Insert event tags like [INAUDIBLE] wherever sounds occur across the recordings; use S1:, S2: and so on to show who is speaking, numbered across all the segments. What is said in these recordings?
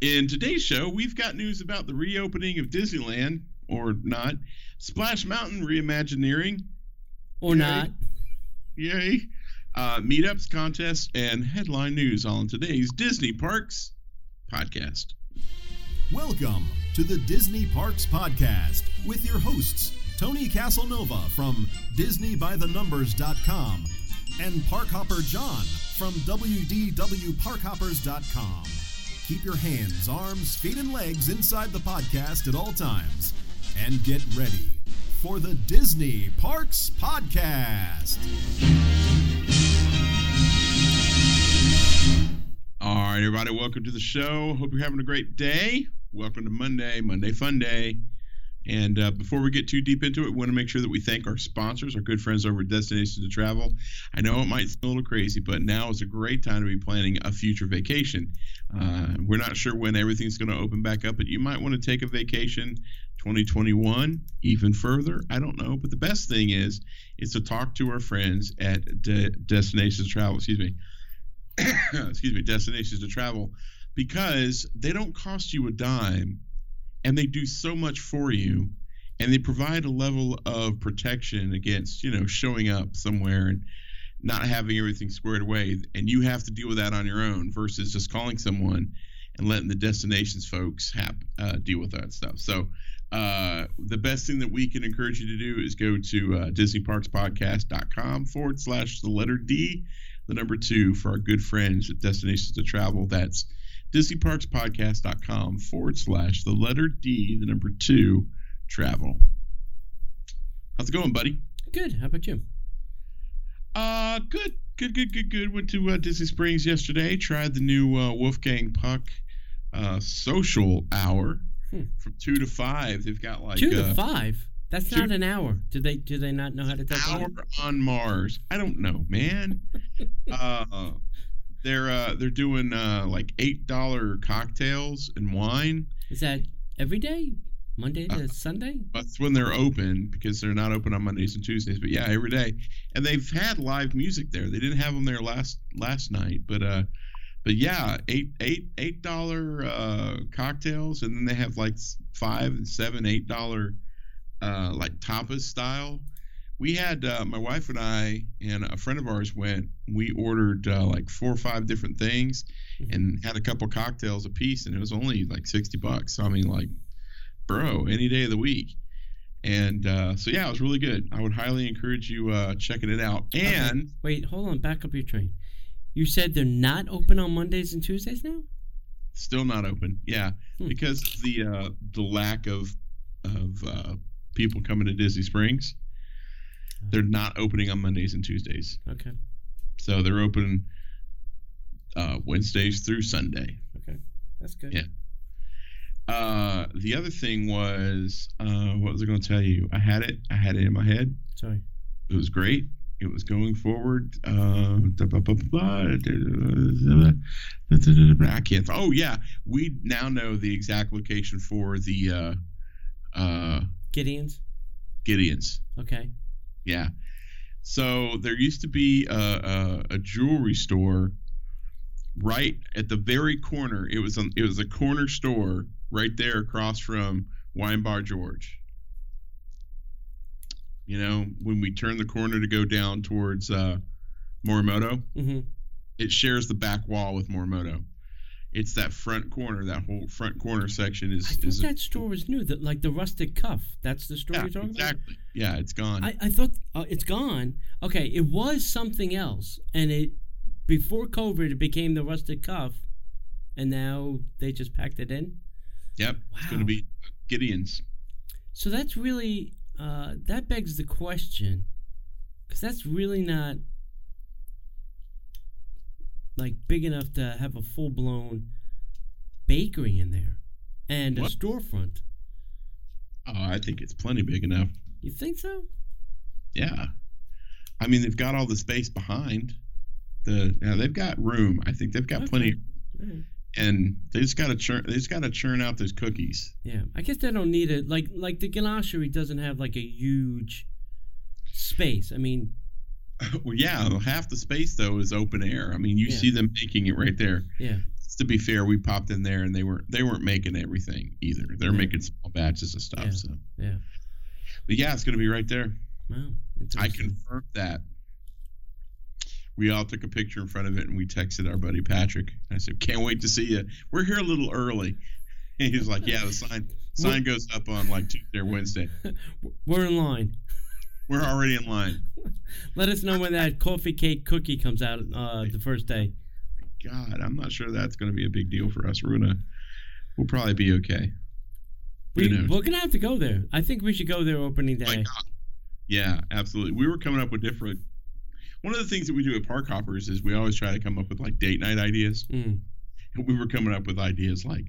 S1: In today's show, we've got news about the reopening of Disneyland, or not, Splash Mountain reimagineering,
S2: Or
S1: Yay.
S2: not.
S1: yay, uh, meetups, contests, and headline news all in today's Disney Parks podcast.
S3: Welcome to the Disney Parks Podcast with your hosts, Tony Casanova from DisneyByTheNumbers.com and Parkhopper John from WDWParkhoppers.com. Keep your hands, arms, feet, and legs inside the podcast at all times and get ready for the Disney Parks Podcast.
S1: All right, everybody, welcome to the show. Hope you're having a great day. Welcome to Monday, Monday Fun Day. And uh, before we get too deep into it, we want to make sure that we thank our sponsors, our good friends over at Destinations to Travel. I know it might seem a little crazy, but now is a great time to be planning a future vacation. Uh, we're not sure when everything's going to open back up, but you might want to take a vacation 2021, even further. I don't know, but the best thing is is to talk to our friends at De- Destinations to Travel. Excuse me. [COUGHS] excuse me, destinations to travel because they don't cost you a dime and they do so much for you and they provide a level of protection against, you know, showing up somewhere and not having everything squared away and you have to deal with that on your own versus just calling someone and letting the destinations folks have uh, deal with that stuff. So, uh, the best thing that we can encourage you to do is go to uh, DisneyParksPodcast.com forward slash the letter D the number two for our good friends at Destinations to Travel. That's DisneyParksPodcast.com forward slash the letter D, the number two, travel. How's it going, buddy?
S2: Good. How about you?
S1: Uh, good, good, good, good, good. Went to uh, Disney Springs yesterday. Tried the new uh, Wolfgang Puck uh, social hour
S2: Hmm.
S1: from two to five. They've got like
S2: Two to
S1: uh,
S2: five. That's
S1: two-
S2: not an hour. Do they do they not know how to
S1: hour on Mars. I don't know, man. [LAUGHS] uh, they're uh, they're doing uh, like eight dollar cocktails and wine.
S2: Is that every day? Monday to
S1: Uh,
S2: Sunday?
S1: That's when they're open because they're not open on Mondays and Tuesdays. But yeah, every day, and they've had live music there. They didn't have them there last last night, but uh, but yeah, eight eight eight dollar uh, cocktails, and then they have like five and seven eight dollar uh, like tapas style. We had uh, my wife and I and a friend of ours went. We ordered uh, like four or five different things,
S2: Mhm.
S1: and had a couple cocktails a piece, and it was only like sixty bucks. So I mean, like, bro, any day of the week. And uh, so yeah, it was really good. I would highly encourage you uh, checking it out.
S2: Okay.
S1: And
S2: Wait, hold on. Back up your train. You said they're not open on Mondays and Tuesdays now?
S1: still not open. Yeah,
S2: Hmm.
S1: because the uh, the lack of of uh, people coming to Disney Springs, they're not opening on Mondays and Tuesdays.
S2: Okay.
S1: So they're open uh, Wednesdays through Sunday.
S2: Okay. That's good.
S1: Yeah. Uh, the other thing was, uh, what was I going to tell you? I had it. I had it in my head.
S2: Sorry.
S1: It was great. It was going forward. Uh, I can't. Oh yeah, we now know the exact location for the uh, uh,
S2: Gideon's?
S1: Gideons.
S2: Okay.
S1: Yeah. So there used to be a, a, a jewelry store right at the very corner. It was on, it was a corner store right there across from Wine Bar George. You know, when we turn the corner to go down towards uh, Morimoto,
S2: Mm-hmm.
S1: it shares the back wall with Morimoto. It's that front corner, that whole front corner section is
S2: I thought
S1: is
S2: that store was new. That like the rustic cuff. That's the store
S1: yeah,
S2: you're talking about?
S1: exactly. Yeah, it's gone.
S2: I, I thought uh, it's gone. Okay, it was something else, and it before COVID it became the rustic cuff, and now they just packed it in.
S1: yep, Wow. it's going to be Gideon's.
S2: So that's really uh, that begs the question, because that's really not like big enough to have a full blown bakery in there and
S1: What?
S2: a storefront.
S1: Oh, I think it's plenty big enough.
S2: You think so?
S1: Yeah. I mean, they've got all the space behind. The yeah, they've got room. I think they've got
S2: Okay.
S1: plenty,
S2: Alright.
S1: and they just got to churn. They just got to churn out those cookies.
S2: Yeah, I guess they don't need it. Like like the ganachery doesn't have like a huge space. I mean, [LAUGHS]
S1: well, yeah, half the space though is open air. I mean, you
S2: Yeah.
S1: see them making it right there.
S2: yeah.
S1: To be fair, we popped in there and they weren't they weren't making everything either. They're
S2: Yeah.
S1: making small batches of stuff.
S2: Yeah.
S1: So,
S2: Yeah.
S1: but yeah, it's gonna be right there.
S2: Wow.
S1: I confirmed that. We all took a picture in front of it and we texted our buddy Patrick. I said, "Can't wait to see you. We're here a little early." [LAUGHS] And he was like, "Yeah, the sign sign goes up on like Tuesday or Wednesday. [LAUGHS]
S2: We're in line.
S1: We're already in line." [LAUGHS]
S2: Let us know when that coffee cake cookie comes out uh, the first day.
S1: God, I'm not sure that's going to be a big deal for us. We're gonna, we'll probably be okay.
S2: We, we're gonna have to go there. I think we should go there opening day.
S1: Yeah, absolutely. We were coming up with different. One of the things that we do at Park Hoppers is we always try to come up with like date night ideas.
S2: Mm. [LAUGHS]
S1: We were coming up with ideas like,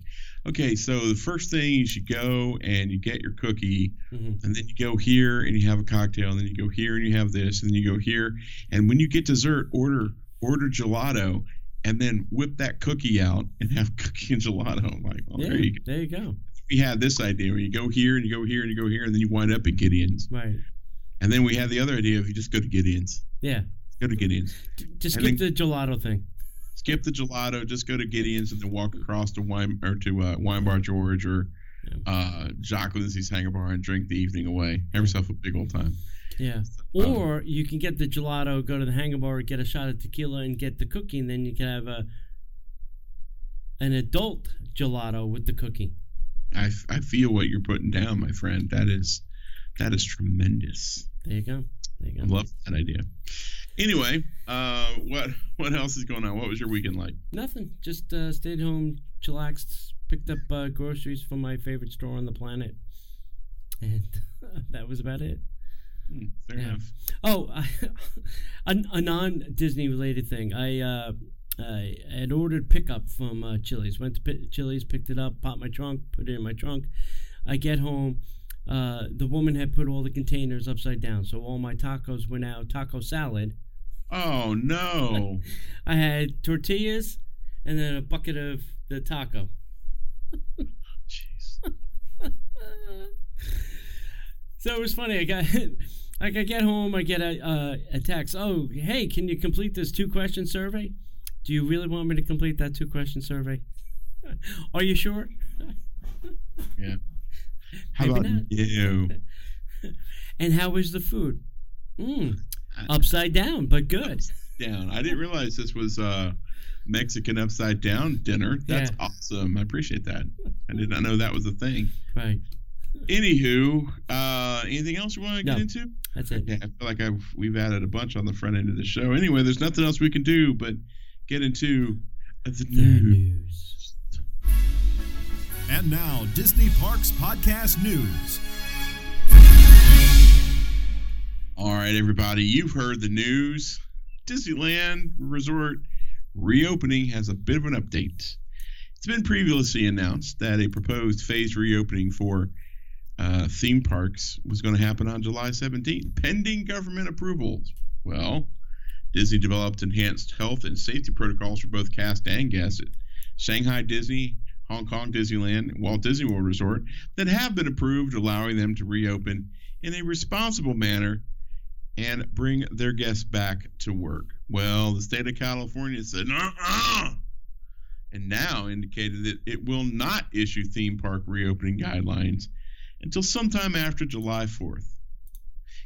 S1: okay, so the first thing you should go and you get your cookie,
S2: hmm
S1: and then you go here and you have a cocktail, and then you go here and you have this, and then you go here, and when you get dessert, order order gelato, and then whip that cookie out and have [LAUGHS] cookie and gelato. I'm like, well,
S2: Yeah,
S1: there you go.
S2: there you go.
S1: We had this idea where you go here and you go here and you go here, and then you wind up at Gideon's.
S2: Right.
S1: And then we had the other idea of you just go to Gideon's.
S2: Yeah.
S1: Go to Gideon's.
S2: Just
S1: And
S2: skip
S1: then-
S2: the gelato thing.
S1: Skip the gelato. Just go to Gideon's and then walk across to wine or to uh, Wine Bar George or uh, Jock Lindsey's Hangar Bar and drink the evening away. Have yourself a big old time.
S2: Yeah.
S1: Um,
S2: Or you can get the gelato, go to the hangar bar, get a shot of tequila, and get the cookie, and then you can have a an adult gelato with the cookie.
S1: I, I feel what you're putting down, my friend. That is that is tremendous.
S2: There you go. There you
S1: I
S2: go.
S1: love that idea. Anyway, uh, what what else is going on? What was your weekend like?
S2: Nothing. Just uh, stayed home, chillaxed, picked up uh, groceries from my favorite store on the planet, and [LAUGHS] that was about it.
S1: Hmm, fair
S2: Yeah.
S1: enough.
S2: Oh, [LAUGHS] I, a, a non-Disney related thing. I uh, I had ordered pickup from uh, Chili's. Went to Pi- Chili's, picked it up, popped my trunk, put it in my trunk. I get home. Uh, the woman had put all the containers upside down, so all my tacos were now taco salad.
S1: Oh no!
S2: I had tortillas and then a bucket of the taco.
S1: Jeez. [LAUGHS]
S2: so it was funny. I got [LAUGHS] like I get home, I get a uh, a text. Oh, hey, can you complete this two question survey? Do you really want me to complete that two question survey? [LAUGHS] Are you sure?
S1: Yeah. How
S2: Maybe
S1: about
S2: not.
S1: you?
S2: And how was the food? Mm, upside down, but good.
S1: Down. I didn't realize this was uh, Mexican upside down dinner. That's
S2: Yeah.
S1: awesome. I appreciate that. I did not know that was a thing.
S2: Right.
S1: Anywho, uh, anything else you want to get
S2: No.
S1: into?
S2: That's it.
S1: Yeah, I feel like I've we've added a bunch on the front end of the show. Anyway, there's nothing else we can do but get into the
S2: The
S1: news.
S2: news.
S3: And now, Disney Parks Podcast News.
S1: All right, everybody, you've heard the news. Disneyland Resort reopening has a bit of an update. It's been previously announced that a proposed phased reopening for uh, theme parks was going to happen on July 17th, pending government approvals. Well, Disney developed enhanced health and safety protocols for both cast and guests at Shanghai Disney, Hong Kong Disneyland, and Walt Disney World Resort that have been approved, allowing them to reopen in a responsible manner and bring their guests back to work. Well, the state of California said, uh-uh, and now indicated that it will not issue theme park reopening guidelines until sometime after July 4th.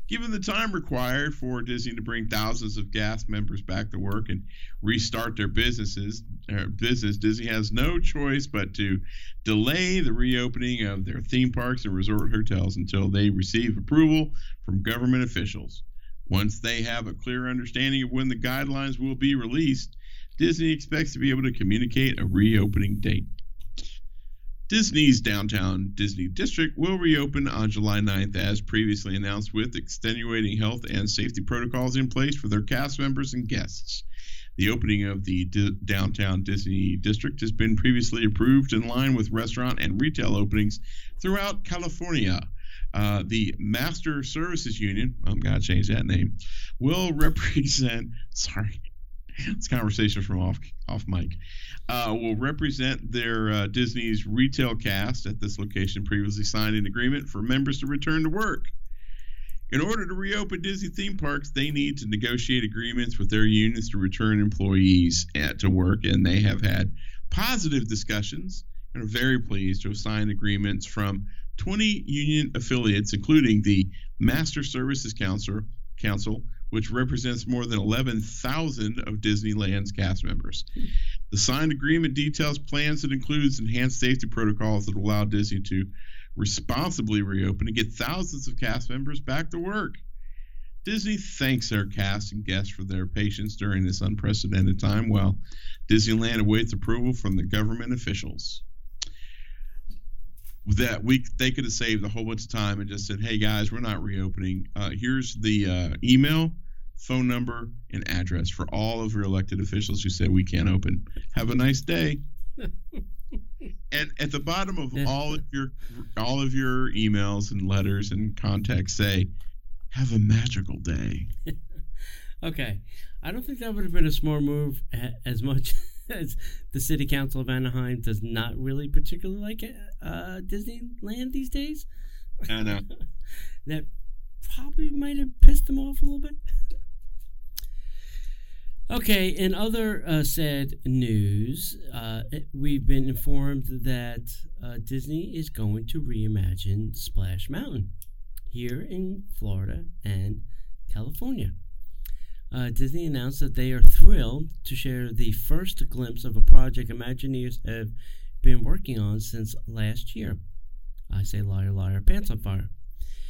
S1: Given the time required for Disney to bring thousands of cast members back to work and restart their businesses, uh, business, Disney has no choice but to delay the reopening of their theme parks and resort hotels until they receive approval from government officials. Once they have a clear understanding of when the guidelines will be released, Disney expects to be able to communicate a reopening date. Disney's downtown Disney district will reopen on July 9th, as previously announced, with extenuating health and safety protocols in place for their cast members and guests. The opening of the D- downtown Disney district has been previously approved in line with restaurant and retail openings throughout California. Uh, the Master Services Union, I'm going to change that name, will [LAUGHS] represent, sorry, it's conversation from off off mic. Uh, will represent their uh, Disney's retail cast at this location. Previously signed an agreement for members to return to work. In order to reopen Disney theme parks, they need to negotiate agreements with their unions to return employees at, to work, and they have had positive discussions and are very pleased to have signed agreements from 20 union affiliates, including the Master Services Council, Council which represents more than 11,000 of Disneyland's cast members. The signed agreement details plans that includes enhanced safety protocols that allow Disney to responsibly reopen and get thousands of cast members back to work. Disney thanks their cast and guests for their patience during this unprecedented time while Disneyland awaits approval from the government officials. That we they could have saved a whole bunch of time and just said, "Hey guys, we're not reopening. Uh, here's the uh, email, phone number, and address for all of your elected officials who said we can't open. Have a nice day." [LAUGHS] and at the bottom of all of your all of your emails and letters and contacts say, "Have a magical day." [LAUGHS]
S2: okay, I don't think that would have been a smart move as much the city council of Anaheim does not really particularly like uh, Disneyland these days.
S1: I know [LAUGHS]
S2: that probably might have pissed them off a little bit. Okay, in other uh, sad news, uh, we've been informed that uh, Disney is going to reimagine Splash Mountain here in Florida and California. Uh, Disney announced that they are thrilled to share the first glimpse of a project Imagineers have been working on since last year. I say liar, liar, pants on fire.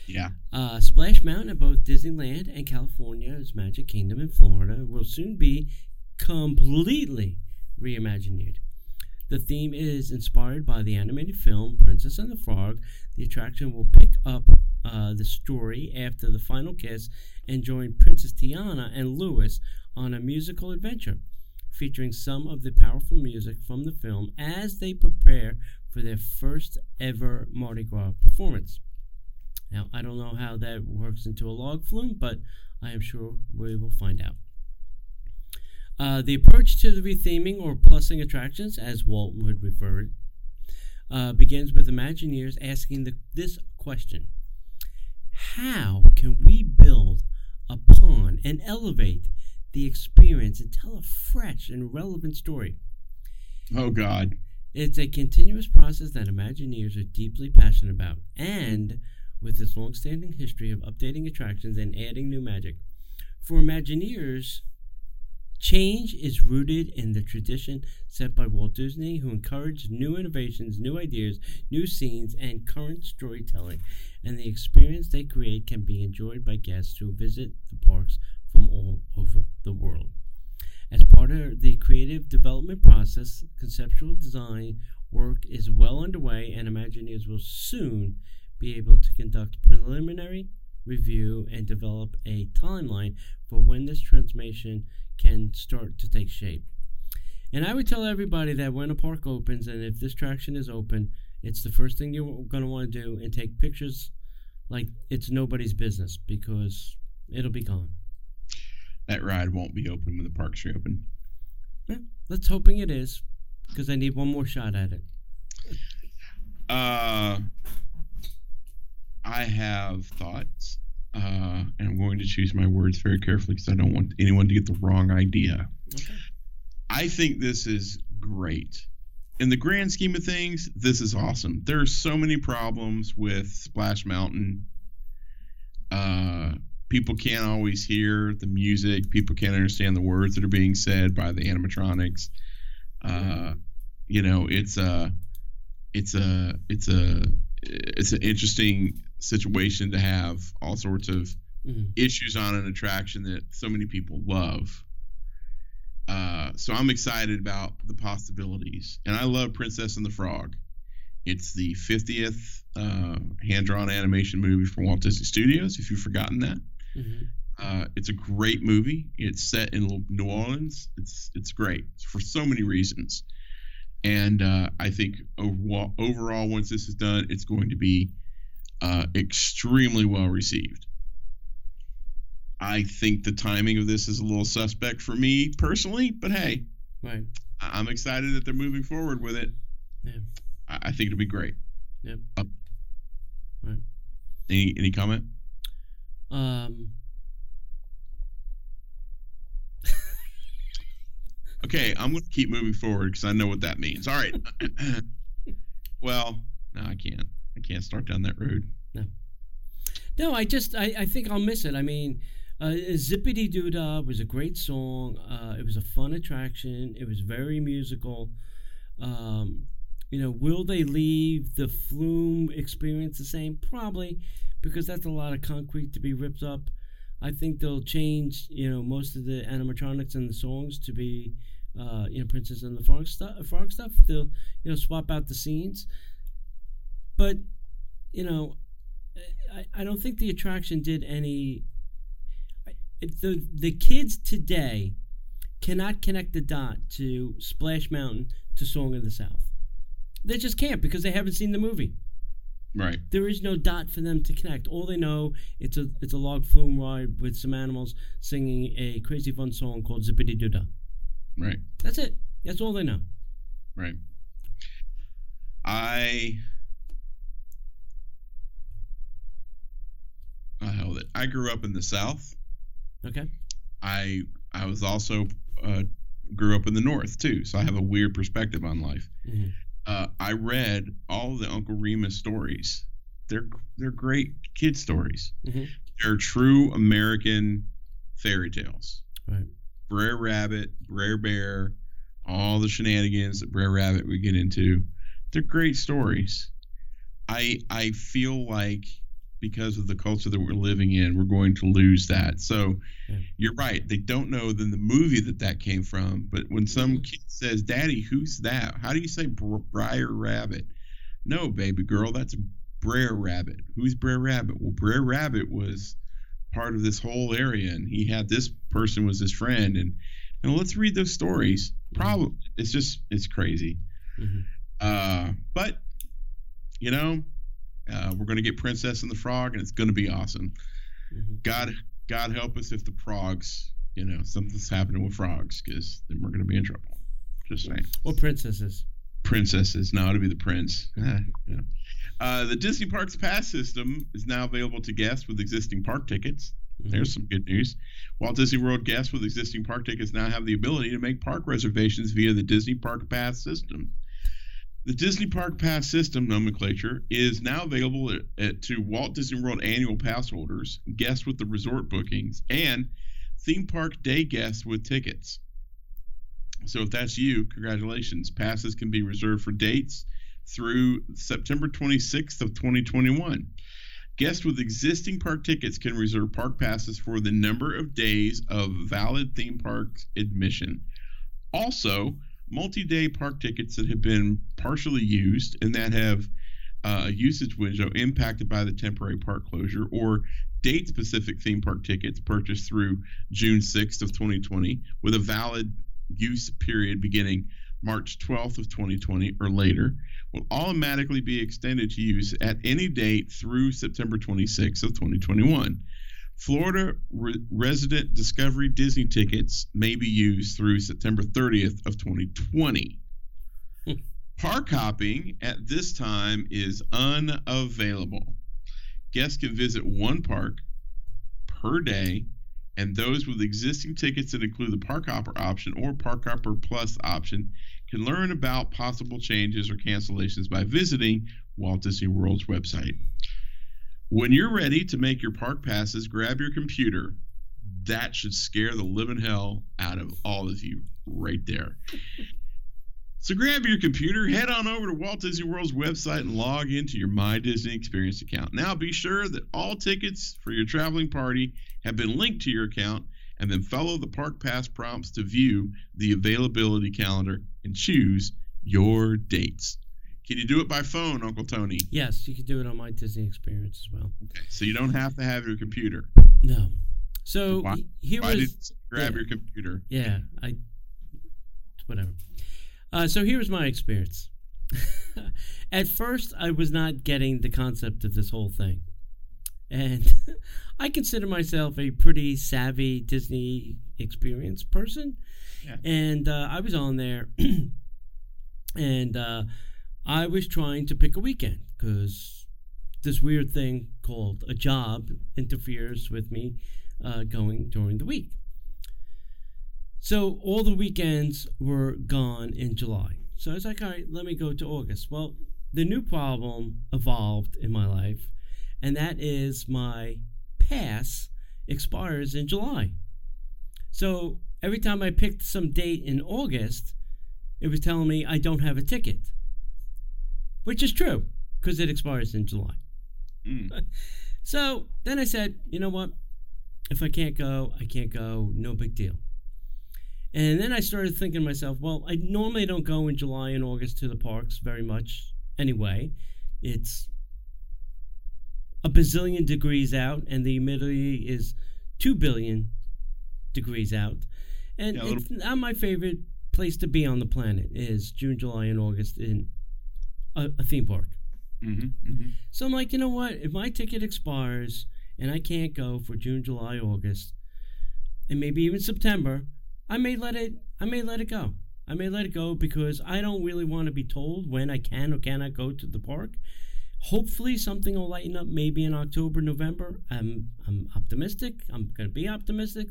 S1: Yeah.
S2: Uh, Splash Mountain at both Disneyland and California's Magic Kingdom in Florida will soon be completely reimagined. The theme is inspired by the animated film Princess and the Frog. The attraction will pick up uh, the story after the final kiss and join Princess Tiana and Louis on a musical adventure featuring some of the powerful music from the film as they prepare for their first ever Mardi Gras performance. Now, I don't know how that works into a log flume, but I am sure we will find out. Uh, the approach to the retheming or plussing attractions, as Walt would refer it, uh, begins with Imagineers asking the, this question How can we build upon and elevate the experience and tell a fresh and relevant story?
S1: Oh, God.
S2: It's a continuous process that Imagineers are deeply passionate about, and with its long-standing history of updating attractions and adding new magic. For Imagineers, change is rooted in the tradition set by Walt Disney, who encouraged new innovations, new ideas, new scenes, and current storytelling. And the experience they create can be enjoyed by guests who visit the parks from all over the world. As part of the creative development process, conceptual design work is well underway, and Imagineers will soon be able to conduct preliminary review and develop a timeline for when this transformation can start to take shape. And I would tell everybody that when a park opens and if this traction is open, it's the first thing you're going to want to do and take pictures like it's nobody's business because it'll be gone.
S1: That ride won't be open when the parks reopen.
S2: Yeah, let's hoping it is because I need one more shot at it.
S1: Uh, I have thoughts, uh, and I'm going to choose my words very carefully because I don't want anyone to get the wrong idea. Okay. I think this is great. In the grand scheme of things, this is awesome. There are so many problems with Splash Mountain. Uh, people can't always hear the music. People can't understand the words that are being said by the animatronics. Uh, you know, it's a, it's a, it's a, it's an interesting situation to have all sorts of mm-hmm. issues on an attraction that so many people love. Uh, so I'm excited about the possibilities, and I love Princess and the Frog. It's the 50th uh, hand-drawn animation movie from Walt Disney Studios. If you've forgotten that, mm-hmm. uh, it's a great movie. It's set in New Orleans. It's it's great for so many reasons, and uh, I think overall, overall, once this is done, it's going to be uh, extremely well received. I think the timing of this is a little suspect for me personally, but hey,
S2: right.
S1: I'm excited that they're moving forward with it.
S2: Yeah.
S1: I, think it'll be great.
S2: Yep.
S1: Uh,
S2: right.
S1: Any any comment?
S2: Um. [LAUGHS]
S1: Okay, I'm going to keep moving forward because I know what that means. All right. [LAUGHS] well, no, I can't. I can't start down that road.
S2: No, No, I just I, I think I'll miss it. I mean, uh, Zippity Doo Dah was a great song. Uh, it was a fun attraction. It was very musical. Um, you know, will they leave the Flume experience the same? Probably, because that's a lot of concrete to be ripped up. I think they'll change, you know, most of the animatronics and the songs to be, uh, you know, Princess and the Frog stuff. Frog stuff. They'll, you know, swap out the scenes. But, you know, I, I don't think the attraction did any. The the kids today cannot connect the dot to Splash Mountain to Song of the South. They just can't because they haven't seen the movie.
S1: Right.
S2: There is no dot for them to connect. All they know it's a it's a log flume ride with some animals singing a crazy fun song called Zippity Doo Dah.
S1: Right.
S2: That's it. That's all they know.
S1: Right. I I. I grew up in the South.
S2: Okay.
S1: I I was also uh, grew up in the North too, so I have a weird perspective on life.
S2: Mhm.
S1: Uh, I read all the Uncle Remus stories. They're they're great kid stories.
S2: Mhm.
S1: They're true American fairy tales.
S2: Right.
S1: Brer Rabbit, Brer Bear, all the shenanigans that Brer Rabbit would get into. They're great stories. I I feel like because of the culture that we're living in, we're going to lose that. So
S2: Yeah.
S1: you're right. They don't know then the movie that that came from. But when some
S2: Mhm.
S1: kid says, "Daddy, who's that?" How do you say Br- Briar Rabbit? No, baby girl, that's Brer Rabbit. Who's Brer Rabbit? Well, Brer Rabbit was part of this whole area, and he had this person was his friend, and and let's read those stories. Probably it's just it's crazy.
S2: Mhm.
S1: Uh, but you know, uh, we're gonna get Princess and the Frog, and it's gonna be awesome.
S2: Mhm.
S1: God, God help us if the frogs, you know, something's happening with frogs, because then we're gonna be in trouble. Just saying.
S2: Or princesses.
S1: Princesses, now to be the prince. Ah, you know. Uh, the Disney Parks Pass system is now available to guests with existing park tickets.
S2: Mhm.
S1: There's some good news. Walt Disney World guests with existing park tickets now have the ability to make park reservations via the Disney Park Pass system. The Disney Park Pass system nomenclature is now available at, at- to Walt Disney World annual pass holders, guests with the resort bookings, and theme park day guests with tickets. So if that's you, congratulations. Passes can be reserved for dates through September 26th of 2021. Guests with existing park tickets can reserve park passes for the number of days of valid theme park admission. Also, multi-day park tickets that have been partially used and that have uh, a usage window impacted by the temporary park closure or date-specific theme park tickets purchased through June 6th of 2020 with a valid use period beginning March 12th of 2020 or later will automatically be extended to use at any date through September 26th of 2021. Florida re- resident Discovery Disney tickets may be used through September 30th of 2020.
S2: Hmm.
S1: Park hopping at this time is unavailable. Guests can visit one park per day, and those with existing tickets that include the Park Hopper option or Park Hopper Plus option can learn about possible changes or cancellations by visiting Walt Disney World's website. When you're ready to make your park passes, grab your computer. That should scare the living hell out of all of you right there. So grab your computer, head on over to Walt Disney World's website and log into your My Disney Experience account. Now be sure that all tickets for your traveling party have been linked to your account and then follow the Park Pass prompts to view the availability calendar and choose your dates. Can you do it by phone, Uncle Tony?
S2: Yes, you can do it on my Disney experience as well.
S1: Okay, so you don't have to have your computer.
S2: No. So
S1: Why-
S2: here
S1: Why
S2: was
S1: you grab
S2: yeah.
S1: your computer?
S2: Yeah, I. Whatever. Uh, so here's my experience. [LAUGHS] At first, I was not getting the concept of this whole thing. And [LAUGHS] I consider myself a pretty savvy Disney experience person.
S1: Yeah.
S2: And uh, I was on there [CLEARS THROAT] and uh, I was trying to pick a weekend because this weird thing called a job interferes with me uh, going during the week. So all the weekends were gone in July. So I was like, all right, let me go to August. Well, the new problem evolved in my life, and that is my pass expires in July. So every time I picked some date in August, it was telling me I don't have a ticket, which is true because it expires in July.
S1: Mm. [LAUGHS]
S2: So then I said, you know what? If I can't go, I can't go. No big deal. And then I started thinking to myself, well, I normally don't go in July and August to the parks very much anyway. It's a bazillion degrees out, and the humidity is two billion degrees out. And
S1: Yeah,
S2: it's not my favorite place to be on the planet is June, July, and August in a, a theme park.
S1: hmm hmm
S2: So I'm like, you know what? If my ticket expires and I can't go for June, July, August, and maybe even September, I may let it. I may let it go. I may let it go because I don't really want to be told when I can or cannot go to the park. Hopefully, something will lighten up. Maybe in October, November. I'm I'm optimistic. I'm going to be optimistic.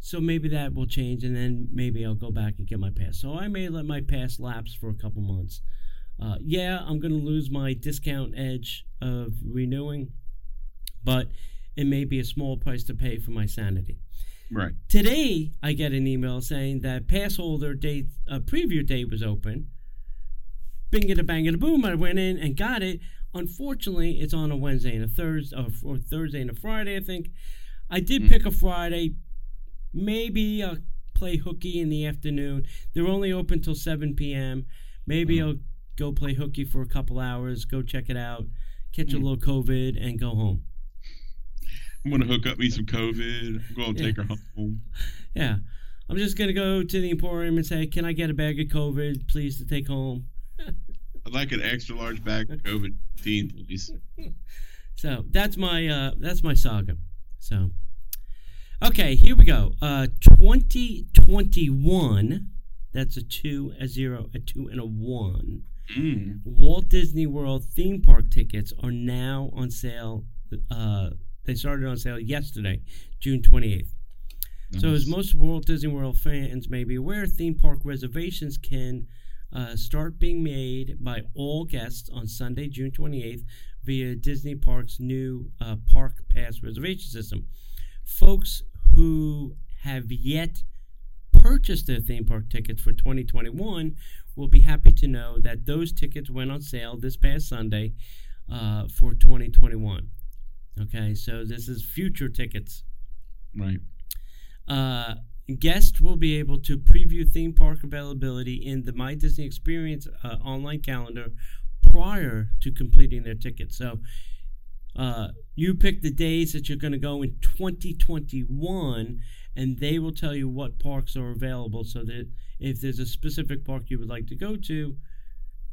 S2: So maybe that will change, and then maybe I'll go back and get my pass. So I may let my pass lapse for a couple months. Uh, yeah, I'm going to lose my discount edge of renewing, but it may be a small price to pay for my sanity.
S1: Right.
S2: Today, I get an email saying that pass holder date, uh, preview date was open. Bing it a bang it a boom. I went in and got it. Unfortunately, it's on a Wednesday and a Thursday, or, or Thursday and a Friday, I think. I did
S1: Hmm.
S2: pick a Friday. Maybe I'll play hooky in the afternoon. They're only open till 7 p.m. Maybe
S1: Hmm.
S2: I'll go play hooky for a couple hours, go check it out, catch a
S1: Hmm.
S2: little COVID, and go home.
S1: I'm gonna hook up me some COVID. I'm gonna
S2: Yeah.
S1: take her home. [LAUGHS]
S2: Yeah. I'm just going to go to the Emporium and say, can I get a bag of COVID, please, to take home?
S1: I'd like an extra large bag of COVID, teen, please. [LAUGHS]
S2: So that's my uh, that's my saga. So, okay, here we go. Uh, 2021. That's a two, a zero, a two, and a one.
S1: Mm.
S2: Walt Disney World theme park tickets are now on sale. Uh, they started on sale yesterday, June 28th. So, as most Walt Disney World fans may be aware, theme park reservations can uh, start being made by all guests on Sunday, June 28th, via Disney Parks' new uh, Park Pass reservation system. Folks who have yet purchased their theme park tickets for 2021 will be happy to know that those tickets went on sale this past Sunday uh, for 2021. Okay, so this is future tickets.
S1: right.
S2: Uh, guests will be able to preview theme park availability in the My Disney Experience uh, online calendar prior to completing their ticket. So uh, you pick the days that you're going to go in 2021, and they will tell you what parks are available so that if there's a specific park you would like to go to,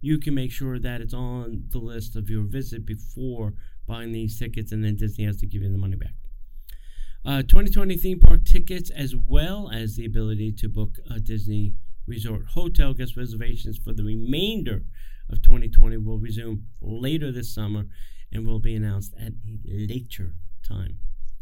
S2: you can make sure that it's on the list of your visit before buying these tickets, and then Disney has to give you the money back. Uh, 2020 theme park tickets, as well as the ability to book a Disney Resort hotel guest reservations for the remainder of 2020, will resume later this summer and will be announced at a later time.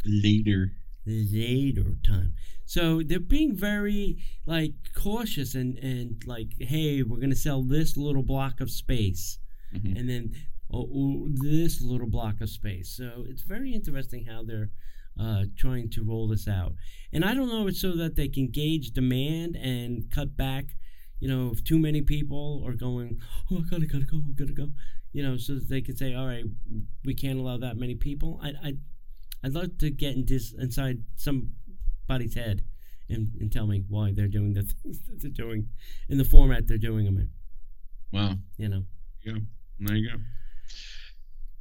S1: Later.
S2: Later time. So they're being very like cautious and and like, hey, we're gonna sell this little block of space
S1: Mhm.
S2: and then oh, oh, this little block of space. So it's very interesting how they're uh, trying to roll this out. And I don't know if it's so that they can gauge demand and cut back. You know, if too many people are going, oh, I gotta, gotta go, I gotta go. You know, so that they can say, all right, we can't allow that many people. I, I, I'd love to get in this, inside somebody's head and, and tell me why they're doing the [LAUGHS] things that they're doing in the format they're doing them in.
S1: Wow.
S2: You know. Yeah.
S1: There you go.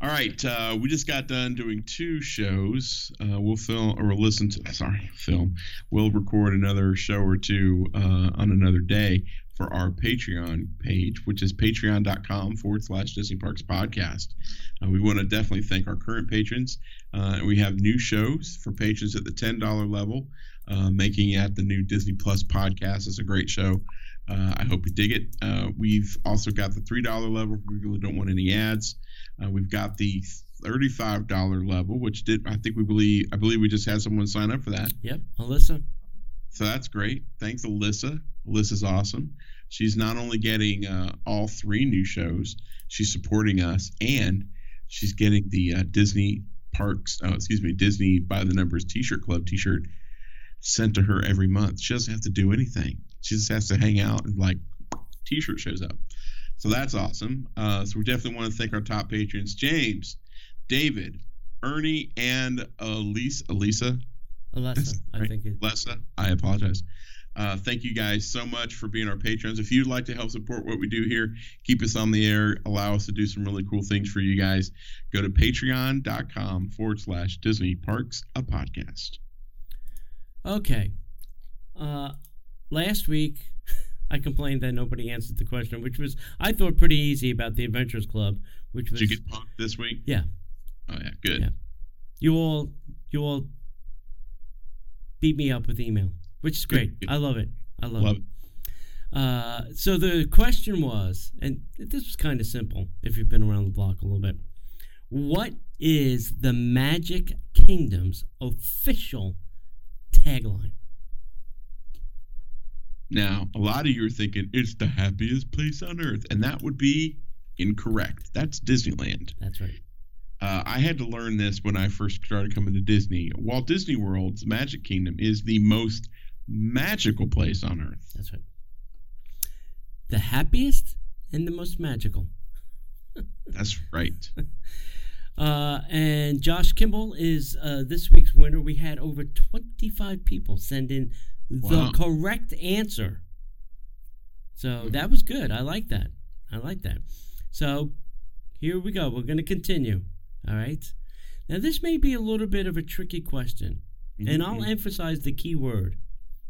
S1: All right, uh, we just got done doing two shows. Uh, we'll film or we'll listen to. Sorry, film. We'll record another show or two uh, on another day for our Patreon page, which is patreon.com forward slash Disney Parks podcast. Uh, we want to definitely thank our current patrons. Uh, we have new shows for patrons at the $10 level, uh, making it the new Disney Plus podcast. It's a great show. Uh, I hope you dig it. Uh, we've also got the $3 level. We really don't want any ads. Uh, we've got the $35 level, which did I think we believe I believe we just had someone sign up for that.
S2: Yep, Alyssa.
S1: So that's great. Thanks, Alyssa. Alyssa's awesome. She's not only getting uh, all three new shows, she's supporting us, and she's getting the uh, Disney Parks, oh, excuse me, Disney by the Numbers T-shirt Club T-shirt sent to her every month. She doesn't have to do anything. She just has to hang out and like T-shirt shows up. So that's awesome. Uh, so we definitely want to thank our top patrons: James, David, Ernie, and Elise. Elisa.
S2: Alessa, I think it.
S1: Lessa, I apologize. Uh, thank you guys so much for being our patrons. If you'd like to help support what we do here, keep us on the air, allow us to do some really cool things for you guys, go to patreon.com forward slash Disney Parks, a podcast.
S2: Okay. Uh, last week, [LAUGHS] I complained that nobody answered the question, which was I thought pretty easy about the Adventures Club, which was
S1: Did you get punked this week?
S2: Yeah.
S1: Oh, yeah, good.
S2: Yeah. you all you all beat me up with email, which is great. I love it. I love,
S1: Love
S2: it. Uh, so the question was, and this was kind of simple if you've been around the block a little bit. What is the Magic Kingdom's official tagline?
S1: Now, a lot of you are thinking it's the happiest place on earth, and that would be incorrect. That's Disneyland.
S2: That's right.
S1: Uh, I had to learn this when I first started coming to Disney. Walt Disney World's Magic Kingdom is the most magical place on earth.
S2: That's right. The happiest and the most magical. [LAUGHS]
S1: That's right. [LAUGHS]
S2: Uh, and Josh Kimball is uh, this week's winner. We had over 25 people send in the
S1: Wow.
S2: correct answer. So that was good. I like that. I like that. So here we go. We're going to continue. All right. Now, this may be a little bit of a tricky question, and I'll
S1: Mhm.
S2: emphasize the key word.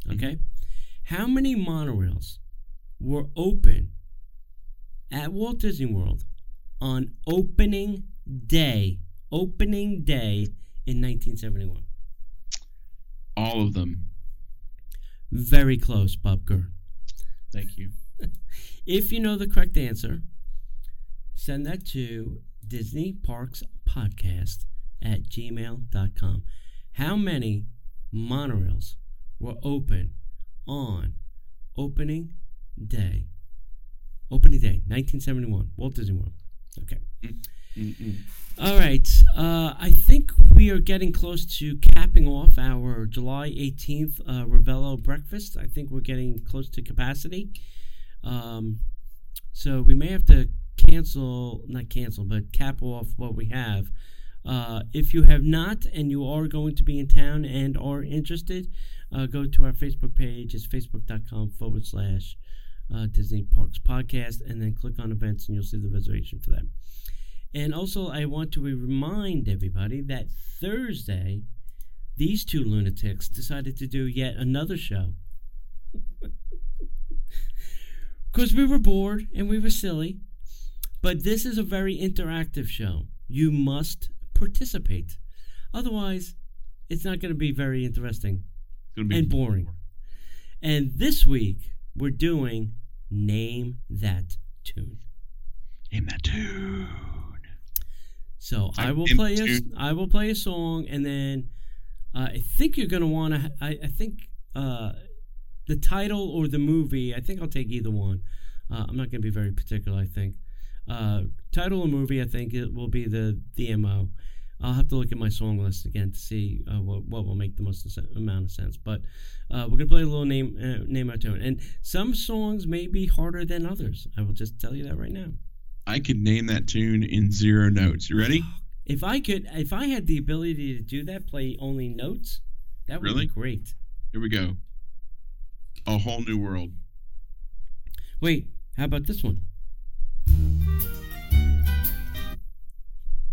S2: Mm-hmm. Okay. How many monorails were open at Walt Disney World on opening day? Opening day in 1971.
S1: all of them.
S2: Very close, Bob Gurr.
S1: Thank you. [LAUGHS]
S2: If you know the correct answer, send that to Disney Parks Podcast at gmail.com. How many monorails were open on opening day? Opening day, 1971, Walt Disney World. Okay.
S1: Mm-mm.
S2: All right. Uh, I think we are getting close to capping off our July 18th uh, Ravello breakfast. I think we're getting close to capacity. Um, so we may have to cancel, not cancel, but cap off what we have. Uh, if you have not and you are going to be in town and are interested, uh, go to our Facebook page. It's facebook.com forward slash uh, Disney Parks Podcast and then click on events and you'll see the reservation for that. And also, I want to remind everybody that Thursday, these two lunatics decided to do yet another show. [LAUGHS] Because we were bored and we were silly. But this is a very interactive show. You must participate. Otherwise, it's not going to be very interesting and boring. And this week, we're doing Name That Tune.
S1: Name that tune.
S2: So I
S1: I
S2: will play a. I will play a song, and then uh, I think you're gonna want to. I, I think uh, the title or the movie. I think I'll take either one. Uh, I'm not gonna be very particular. I think uh, title or movie. I think it will be the the mo. I'll have to look at my song list again to see uh, what what will make the most amount of sense. But uh, we're gonna play a little name uh, name out tune, and some songs may be harder than others. I will just tell you that right now.
S1: I could name that tune in zero notes. You ready? [GASPS]
S2: If I could, if I had the ability to do that, play only notes, that would
S1: Really?
S2: be great.
S1: Here we go. A whole new world.
S2: Wait, how about this one?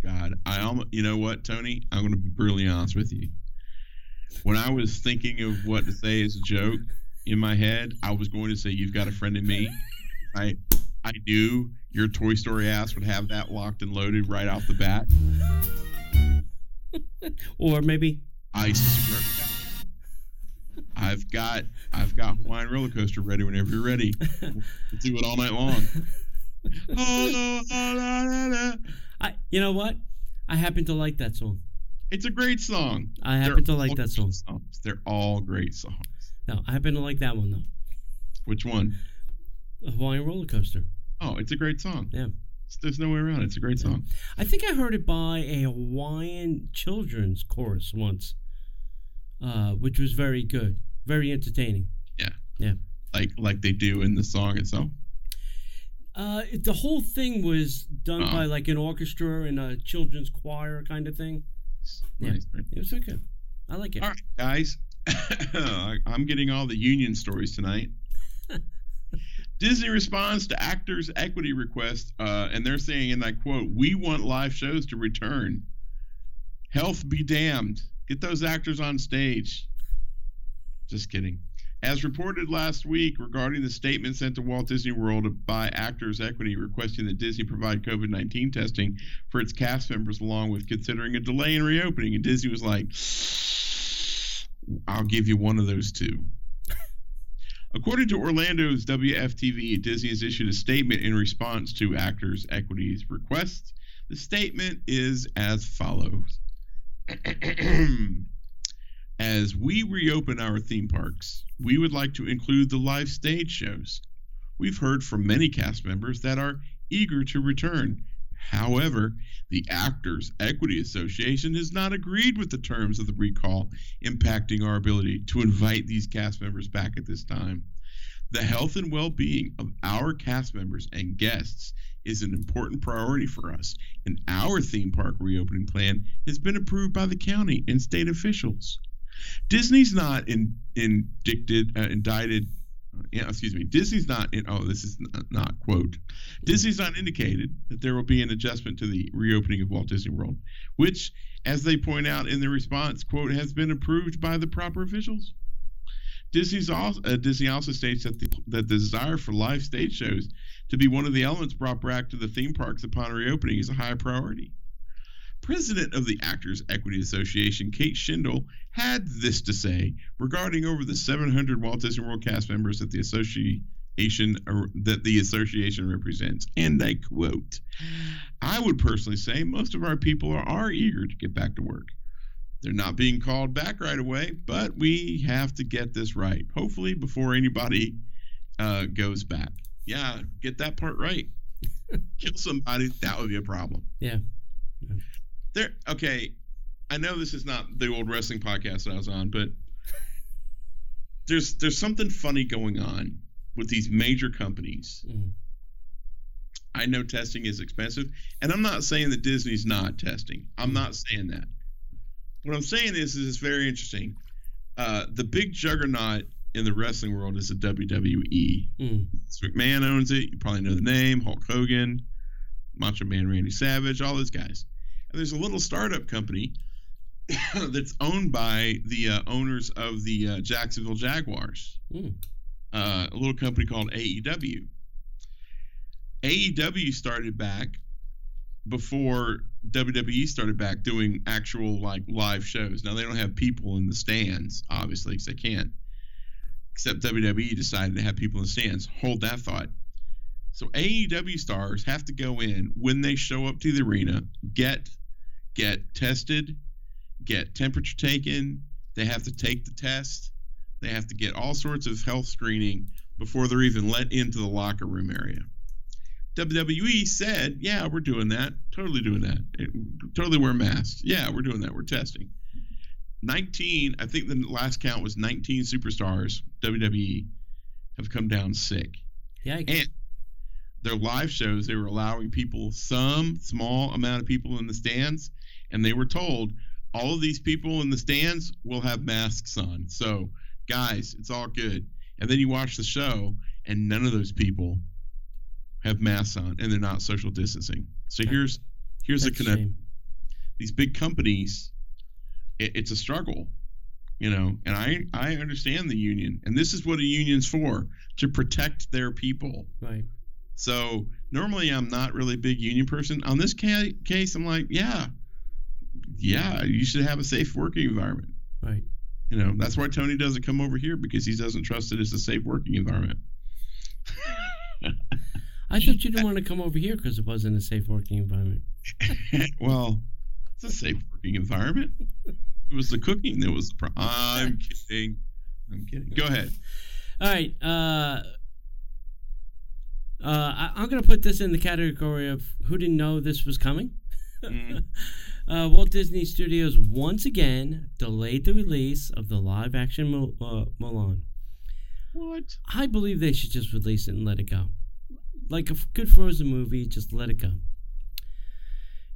S1: God, I almost, you know what, Tony? I'm going to be brutally honest with you. When I was thinking of what to say as a joke in my head, I was going to say, "You've got a friend in me." I, I knew your Toy Story ass would have that locked and loaded right off the bat.
S2: Or maybe
S1: I swear, to God, I've got, I've got Hawaiian roller coaster ready whenever you're ready. We'll do it all night long. Oh, la, la, la, la.
S2: I. You know what? I happen to like that song.
S1: It's a great song.
S2: I
S1: They're
S2: happen to like that song.
S1: songs. They're all great songs.
S2: No, I happen to like that one though.
S1: Which one?
S2: Hawaiian roller coaster.
S1: Oh, it's a great song.
S2: Yeah.
S1: It's- there's no way around it. It's a great
S2: Yeah.
S1: song.
S2: I think I heard it by a Hawaiian children's chorus once, uh, which was very good, very entertaining. Yeah. Yeah.
S1: Like like they do in the song itself.
S2: Uh, it, the whole thing was done
S1: Oh.
S2: by like an orchestra and a children's choir kind of thing. Yeah.
S1: Nice.
S2: It was okay. I like it.
S1: All right, guys. [LAUGHS] I'm getting all the union stories tonight. [LAUGHS] Disney responds to actors' equity request, uh, and they're saying, and I quote, "We want live shows to return. Health be damned. Get those actors on stage." Just kidding. As reported last week regarding the statement sent to Walt Disney World by Actors Equity requesting that Disney provide COVID 19 testing for its cast members, along with considering a delay in reopening, and Disney was like, I'll give you one of those two. [LAUGHS] According to Orlando's WFTV, Disney has issued a statement in response to Actors Equity's request. The statement is as follows [CLEARS THROAT] As we reopen our theme parks, we would like to include the live stage shows. We've heard from many cast members that are eager to return. However, the Actors Equity Association has not agreed with the terms of the recall, impacting our ability to invite these cast members back at this time. The health and well being of our cast members and guests is an important priority for us, and our theme park reopening plan has been approved by the county and state officials. Disney's not in, indicted, uh, indicted yeah, excuse me. Disney's not in. Oh, this is not, not quote. Disney's not indicated that there will be an adjustment to the reopening of Walt Disney World, which, as they point out in their response, quote, has been approved by the proper officials. Disney's also, uh, Disney also states that the, that the desire for live stage shows to be one of the elements brought back to the theme parks upon reopening is a high priority. President of the Actors Equity Association, Kate Shindle, had this to say regarding over the 700 Walt Disney World cast members that the association or that the association represents, and I quote: "I would personally say most of our people are, are eager to get back to work. They're not being called back right away, but we have to get this right. Hopefully, before anybody uh, goes back. Yeah, get that part right. [LAUGHS] Kill somebody, that would be a problem.
S2: Yeah.
S1: There. Okay, I know this is not the old wrestling podcast that I was on, but [LAUGHS] there's there's something funny going on with these major companies.
S2: Mm.
S1: I know testing is expensive, and I'm not saying that Disney's not testing. I'm not saying that. What I'm saying is, is it's very interesting. Uh, the big juggernaut in the wrestling world is the WWE.
S2: Mm.
S1: McMahon owns it. You probably know the name Hulk Hogan, Macho Man Randy Savage, all those guys. There's a little startup company [COUGHS] that's owned by the uh, owners of the uh, Jacksonville Jaguars,
S2: Mm.
S1: uh, a little company called AEW. AEW started back before WWE started back doing actual like live shows. Now they don't have people in the stands, obviously, because they can't. Except WWE decided to have people in the stands. Hold that thought. So AEW stars have to go in when they show up to the arena, get get tested, get temperature taken. They have to take the test. They have to get all sorts of health screening before they're even let into the locker room area. WWE said, "Yeah, we're doing that. Totally doing that. It- totally wear masks. Yeah, we're doing that. We're testing." 19, I think the last count was 19 superstars WWE have come down sick.
S2: Yeah.
S1: And their live shows, they were allowing people some small amount of people in the stands, and they were told all of these people in the stands will have masks on. So, guys, it's all good. And then you watch the show, and none of those people have masks on, and they're not social distancing. So here's here's the
S2: That's
S1: connection these big companies it, it's a struggle you know and i i understand the union and this is what a union's for to protect their people
S2: Right.
S1: so normally i'm not really a big union person on this ca- case i'm like yeah yeah you should have a safe working environment
S2: Right.
S1: you know that's why tony doesn't come over here because he doesn't trust that it's a safe working environment [LAUGHS]
S2: I thought you didn't want to come over here because it wasn't a safe working environment. [LAUGHS]
S1: well it's a safe working environment it was the cooking that was the problem i'm kidding I'm kidding. Go ahead.
S2: All right. Uh, uh, I, I'm going to put this in the category of who didn't know this was coming.
S1: Mhm. [LAUGHS]
S2: uh, Walt Disney Studios once again delayed the release of the live action Mul- uh, Mulan.
S1: What?
S2: I believe they should just release it and let it go. Like a good Frozen movie, just let it go.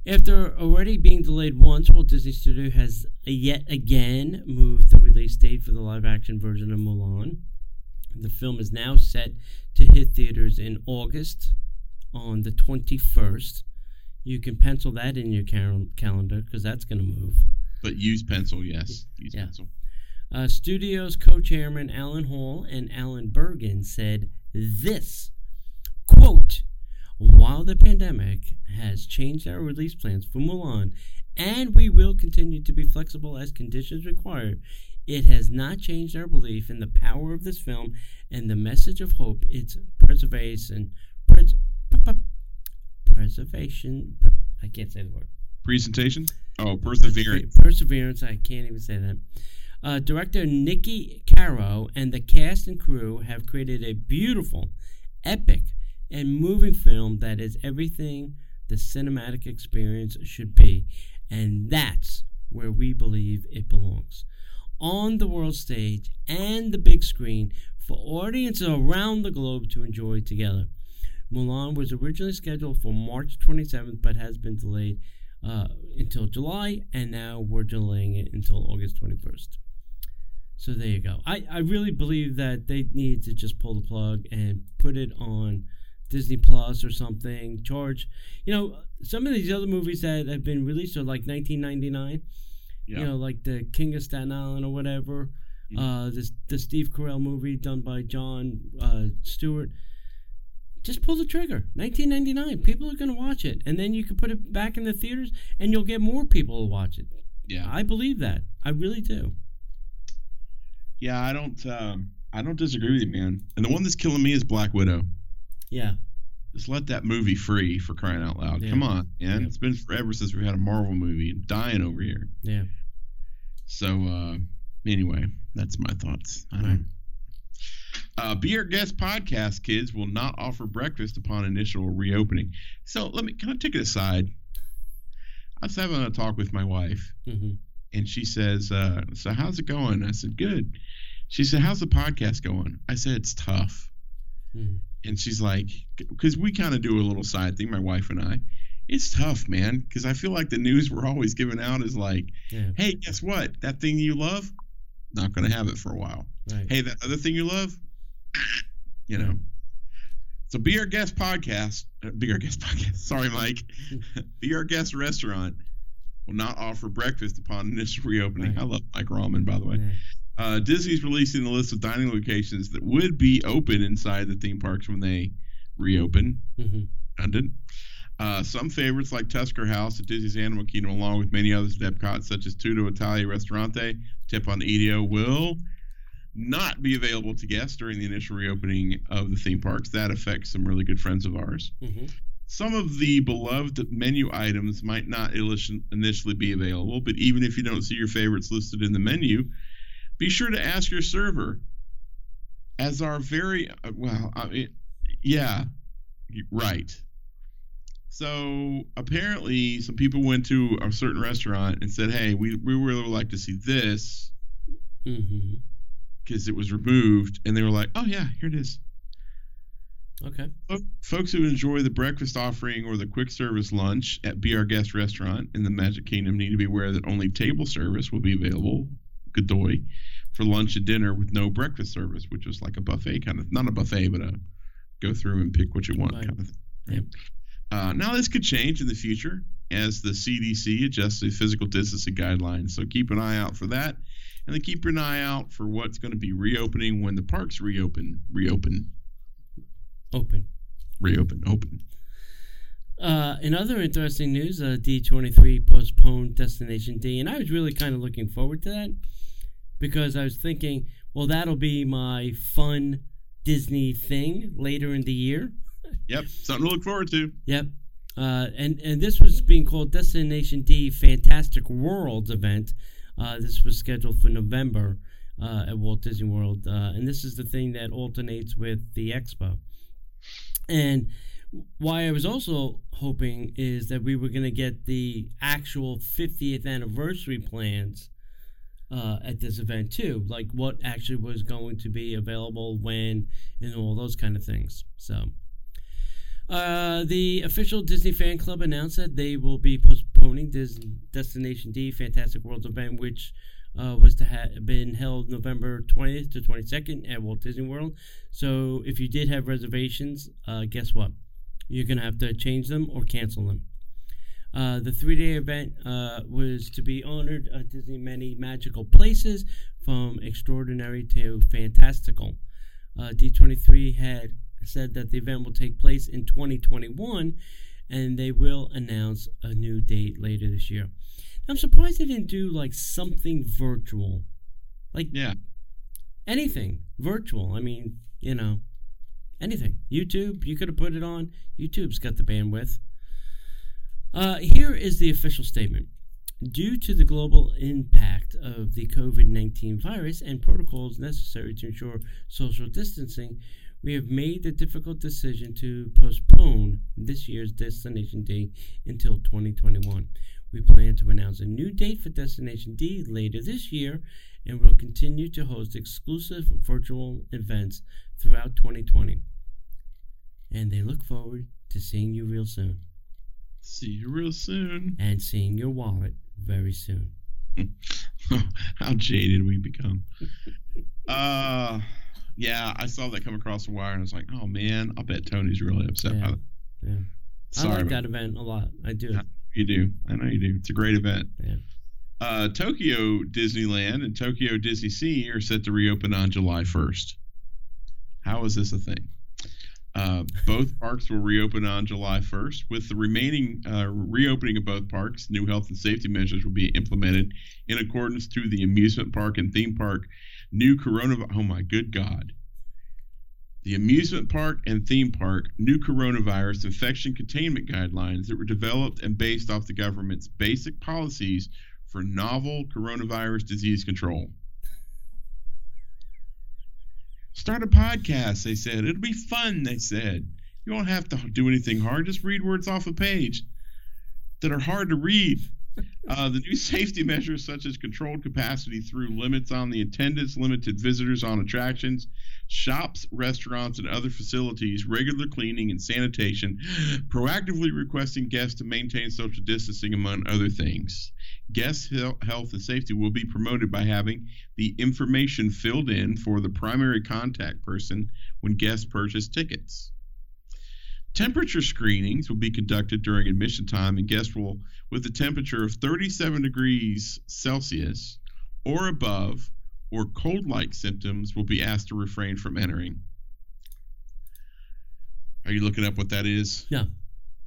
S2: After already being delayed once, Walt Disney Studio has yet again moved the release date for the live action version of Mulan. The film is now set to hit theaters in August on the 21st. You can pencil that in your cal- calendar because that's going to move.
S1: But use pencil, yes. Use
S2: Yeah.
S1: pencil.
S2: Uh, Studios co chairman Alan Horn and Alan Bergman said this quote, While the pandemic has changed our release plans for Mulan, and we will continue to be flexible as conditions require, it has not changed our belief in the power of this film and the message of hope, its preservation, pres- preservation, per- I can't say the word.
S1: Presentation? Oh, perseverance.
S2: Perseverance. I can't even say that. Uh, director Niki Caro and the cast and crew have created a beautiful, epic, and moving film that is everything the cinematic experience should be. And that's where we believe it belongs. On the world stage and the big screen for audiences around the globe to enjoy together. Mulan was originally scheduled for March 27th, but has been delayed uh, until July, and now we're delaying it until August 21st. So there you go. I, I really believe that they need to just pull the plug and put it on Disney Plus or something. Charge, you know, some of these other movies that have been released are like 1999.
S1: Yeah.
S2: You know, like the King of Staten Island or whatever.
S1: Mhm.
S2: Uh, this the Steve Carell movie done by Jon uh, Stewart. Just pull the trigger. 1999. People are going to watch it, and then you can put it back in the theaters, and you'll get more people to watch it.
S1: yeah.
S2: I believe that. I really do.
S1: Yeah, I don't um I don't disagree with you, man. And the one that's killing me is Black Widow.
S2: Yeah.
S1: Just let that movie free for crying out loud.
S2: Yeah.
S1: Come on, man.
S2: Yeah.
S1: It's been forever since we had a Marvel movie. I'm dying over here.
S2: Yeah.
S1: So uh anyway, that's my thoughts. I don't uh, Be Our Guest podcast kids will not offer breakfast upon initial reopening. So let me kind of take it aside. I was having a talk with my wife,
S2: hmm
S1: and she says, uh, "So how's it going?" I said, "Good." She said, "How's the podcast going?" I said, "It's tough."
S2: hmm
S1: And she's like, "Because we kind of do a little side thing, my wife and I. It's tough, man. Because I feel like the news we're always giving out is like,
S2: Yeah.
S1: hey, guess what? That thing you love, not going to have it for a while.
S2: Right.
S1: Hey, that other thing you love, you know." So, be our guest podcast. uh, Be our guest [LAUGHS] podcast. Sorry, Mike. [LAUGHS] be our guest restaurant will not offer breakfast upon initial reopening.
S2: Right.
S1: I love Mike Ramen, by the way. Uh, Disney's releasing the list of dining locations that would be open inside the theme parks when they reopen.
S2: Mhm.
S1: Redundant. Uh, some favorites like Tusker House at Disney's Animal Kingdom, along with many others at Epcot, such as Tutto Italia Ristorante, Teppan Edo, will not be available to guests during the initial reopening of the theme parks. That affects some really good friends of ours.
S2: Mhm.
S1: Some of the beloved menu items might not initially be available, but even if you don't see your favorites listed in the menu, be sure to ask your server. As our very well, I mean, yeah, right. So apparently, some people went to a certain restaurant and said, "Hey, we we really would like to see this
S2: Mhm.
S1: Because it was removed," and they were like, "Oh yeah, here it is."
S2: Okay.
S1: Folks who enjoy the breakfast offering or the quick service lunch at Be Our Guest restaurant in the Magic Kingdom need to be aware that only table service will be available, Godoy, for lunch and dinner with no breakfast service, which was like a buffet kind of, not a buffet, but a go through and pick what you want
S2: Right.
S1: kind of thing.
S2: Yep.
S1: Uh, now, this could change in the future as the CDC adjusts the physical distancing guidelines. So keep an eye out for that. And then keep an eye out for what's going to be reopening when the parks reopen, reopen,
S2: Open.
S1: reopen, open.
S2: Uh, in other interesting news, uh, D23 postponed Destination D, and I was really kind of looking forward to that because I was thinking, well, that'll be my fun Disney thing later in the year.
S1: Yep, something to look forward to.
S2: Yep. Uh, and and this was being called Destination D Fantastic Worlds event. Uh, this was scheduled for November. uh, at Walt Disney World, uh, and this is the thing that alternates with the expo. And why I was also hoping is that we were going to get the actual 50th anniversary plans uh, at this event too, like what actually was going to be available when and all those kind of things. So. Uh, the official Disney fan club announced that they will be postponing this Destination D Fantastic Worlds event, which uh, was to have been held November 20th to 22nd at Walt Disney World. So if you did have reservations, uh, guess what? You're going to have to change them or cancel them. Uh, the three day event uh, was to be honored at Disney many magical places from extraordinary to fantastical. Uh, D23 had said that the event will take place in 2021 and they will announce a new date later this year. I'm surprised they didn't do like something virtual. Like
S1: Yeah.
S2: anything virtual. I mean, you know, anything. YouTube, you could have put it on. YouTube's got the bandwidth. Uh, here is the official statement. Due to the global impact of the COVID 19 virus and protocols necessary to ensure social distancing, we have made the difficult decision to postpone this year's Destination D until 2021. We plan to announce a new date for Destination D later this year and will continue to host exclusive virtual events throughout 2020. And they look forward to seeing you real soon
S1: See you real soon.
S2: and seeing your wallet very soon. [LAUGHS]
S1: How jaded we become. [LAUGHS] uh yeah, I saw that come across the wire and I was like, oh man, I'll bet Tony's really upset
S2: Yeah.
S1: by that.
S2: Yeah.
S1: Sorry,
S2: I like that event a lot. I do.
S1: You do. I know you do. It's a great event.
S2: Yeah.
S1: Uh, Tokyo Disneyland and Tokyo DisneySea are set to reopen on July 1st. How is this a thing? Uh, both [LAUGHS] parks will reopen on July 1st. With the remaining uh, reopening of both parks, new health and safety measures will be implemented in accordance to the amusement park and theme park new coronavirus. Oh my good God. The amusement park and theme park new coronavirus infection containment guidelines that were developed and based off the government's basic policies for novel coronavirus disease control. Start a podcast, they said. It'll be fun, they said. You won't have to do anything hard. Just read words off a page that are hard to read. Uh, the new [LAUGHS] safety measures, such as controlled capacity through limits on the attendance, limited visitors on attractions, shops, restaurants, and other facilities, regular cleaning and sanitation, [GASPS] proactively requesting guests to maintain social distancing, among other things. Guest health and safety will be promoted by having the information filled in for the primary contact person when guests purchase tickets. Temperature screenings will be conducted during admission time, and guests will, with a temperature of 37 degrees Celsius or above, or cold like symptoms, will be asked to refrain from entering. Are you looking up what that is?
S2: No.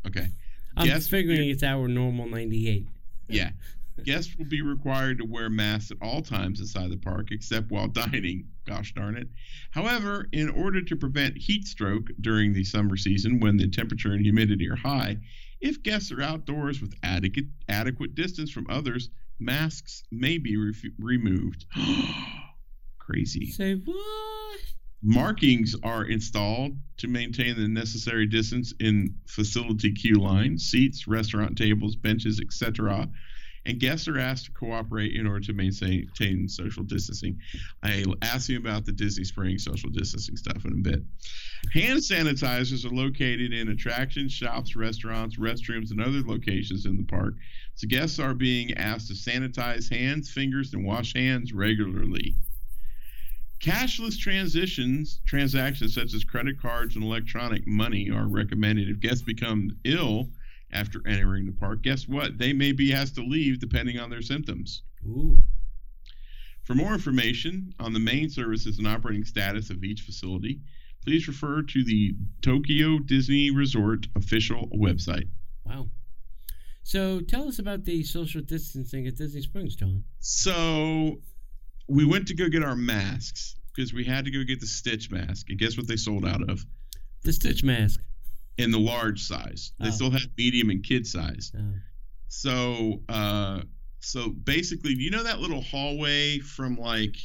S1: Okay.
S2: I'm
S1: Yes,
S2: figuring it's our normal 98.
S1: Yeah. [LAUGHS] Guests will be required to wear masks at all times inside the park except while [LAUGHS] dining. Gosh darn it. However, in order to prevent heat stroke during the summer season when the temperature and humidity are high, if guests are outdoors with adequate, adequate distance from others, masks may be ref- removed. [GASPS] Crazy.
S2: Say what?
S1: Markings are installed to maintain the necessary distance in facility queue lines, seats, restaurant tables, benches, etc. And guests are asked to cooperate in order to maintain social distancing. I'll ask you about the Disney Springs social distancing stuff in a bit. Hand sanitizers are located in attractions, shops, restaurants, restrooms, and other locations in the park. So guests are being asked to sanitize hands, fingers, and wash hands regularly. Cashless transitions, transactions such as credit cards and electronic money are recommended. If guests become ill after entering the park, guess what? They may be asked to leave depending on their symptoms.
S2: Ooh.
S1: For more information on the main services and operating status of each facility, please refer to the Tokyo Disney Resort official website.
S2: Wow. So tell us about the social distancing at Disney Springs, John.
S1: So we went to go get our masks because we had to go get the Stitch mask, and guess what they sold out of?
S2: The Stitch mask.
S1: In the large size. They
S2: Oh.
S1: still had medium and kid size.
S2: Oh.
S1: So, uh, so basically, you know that little hallway from like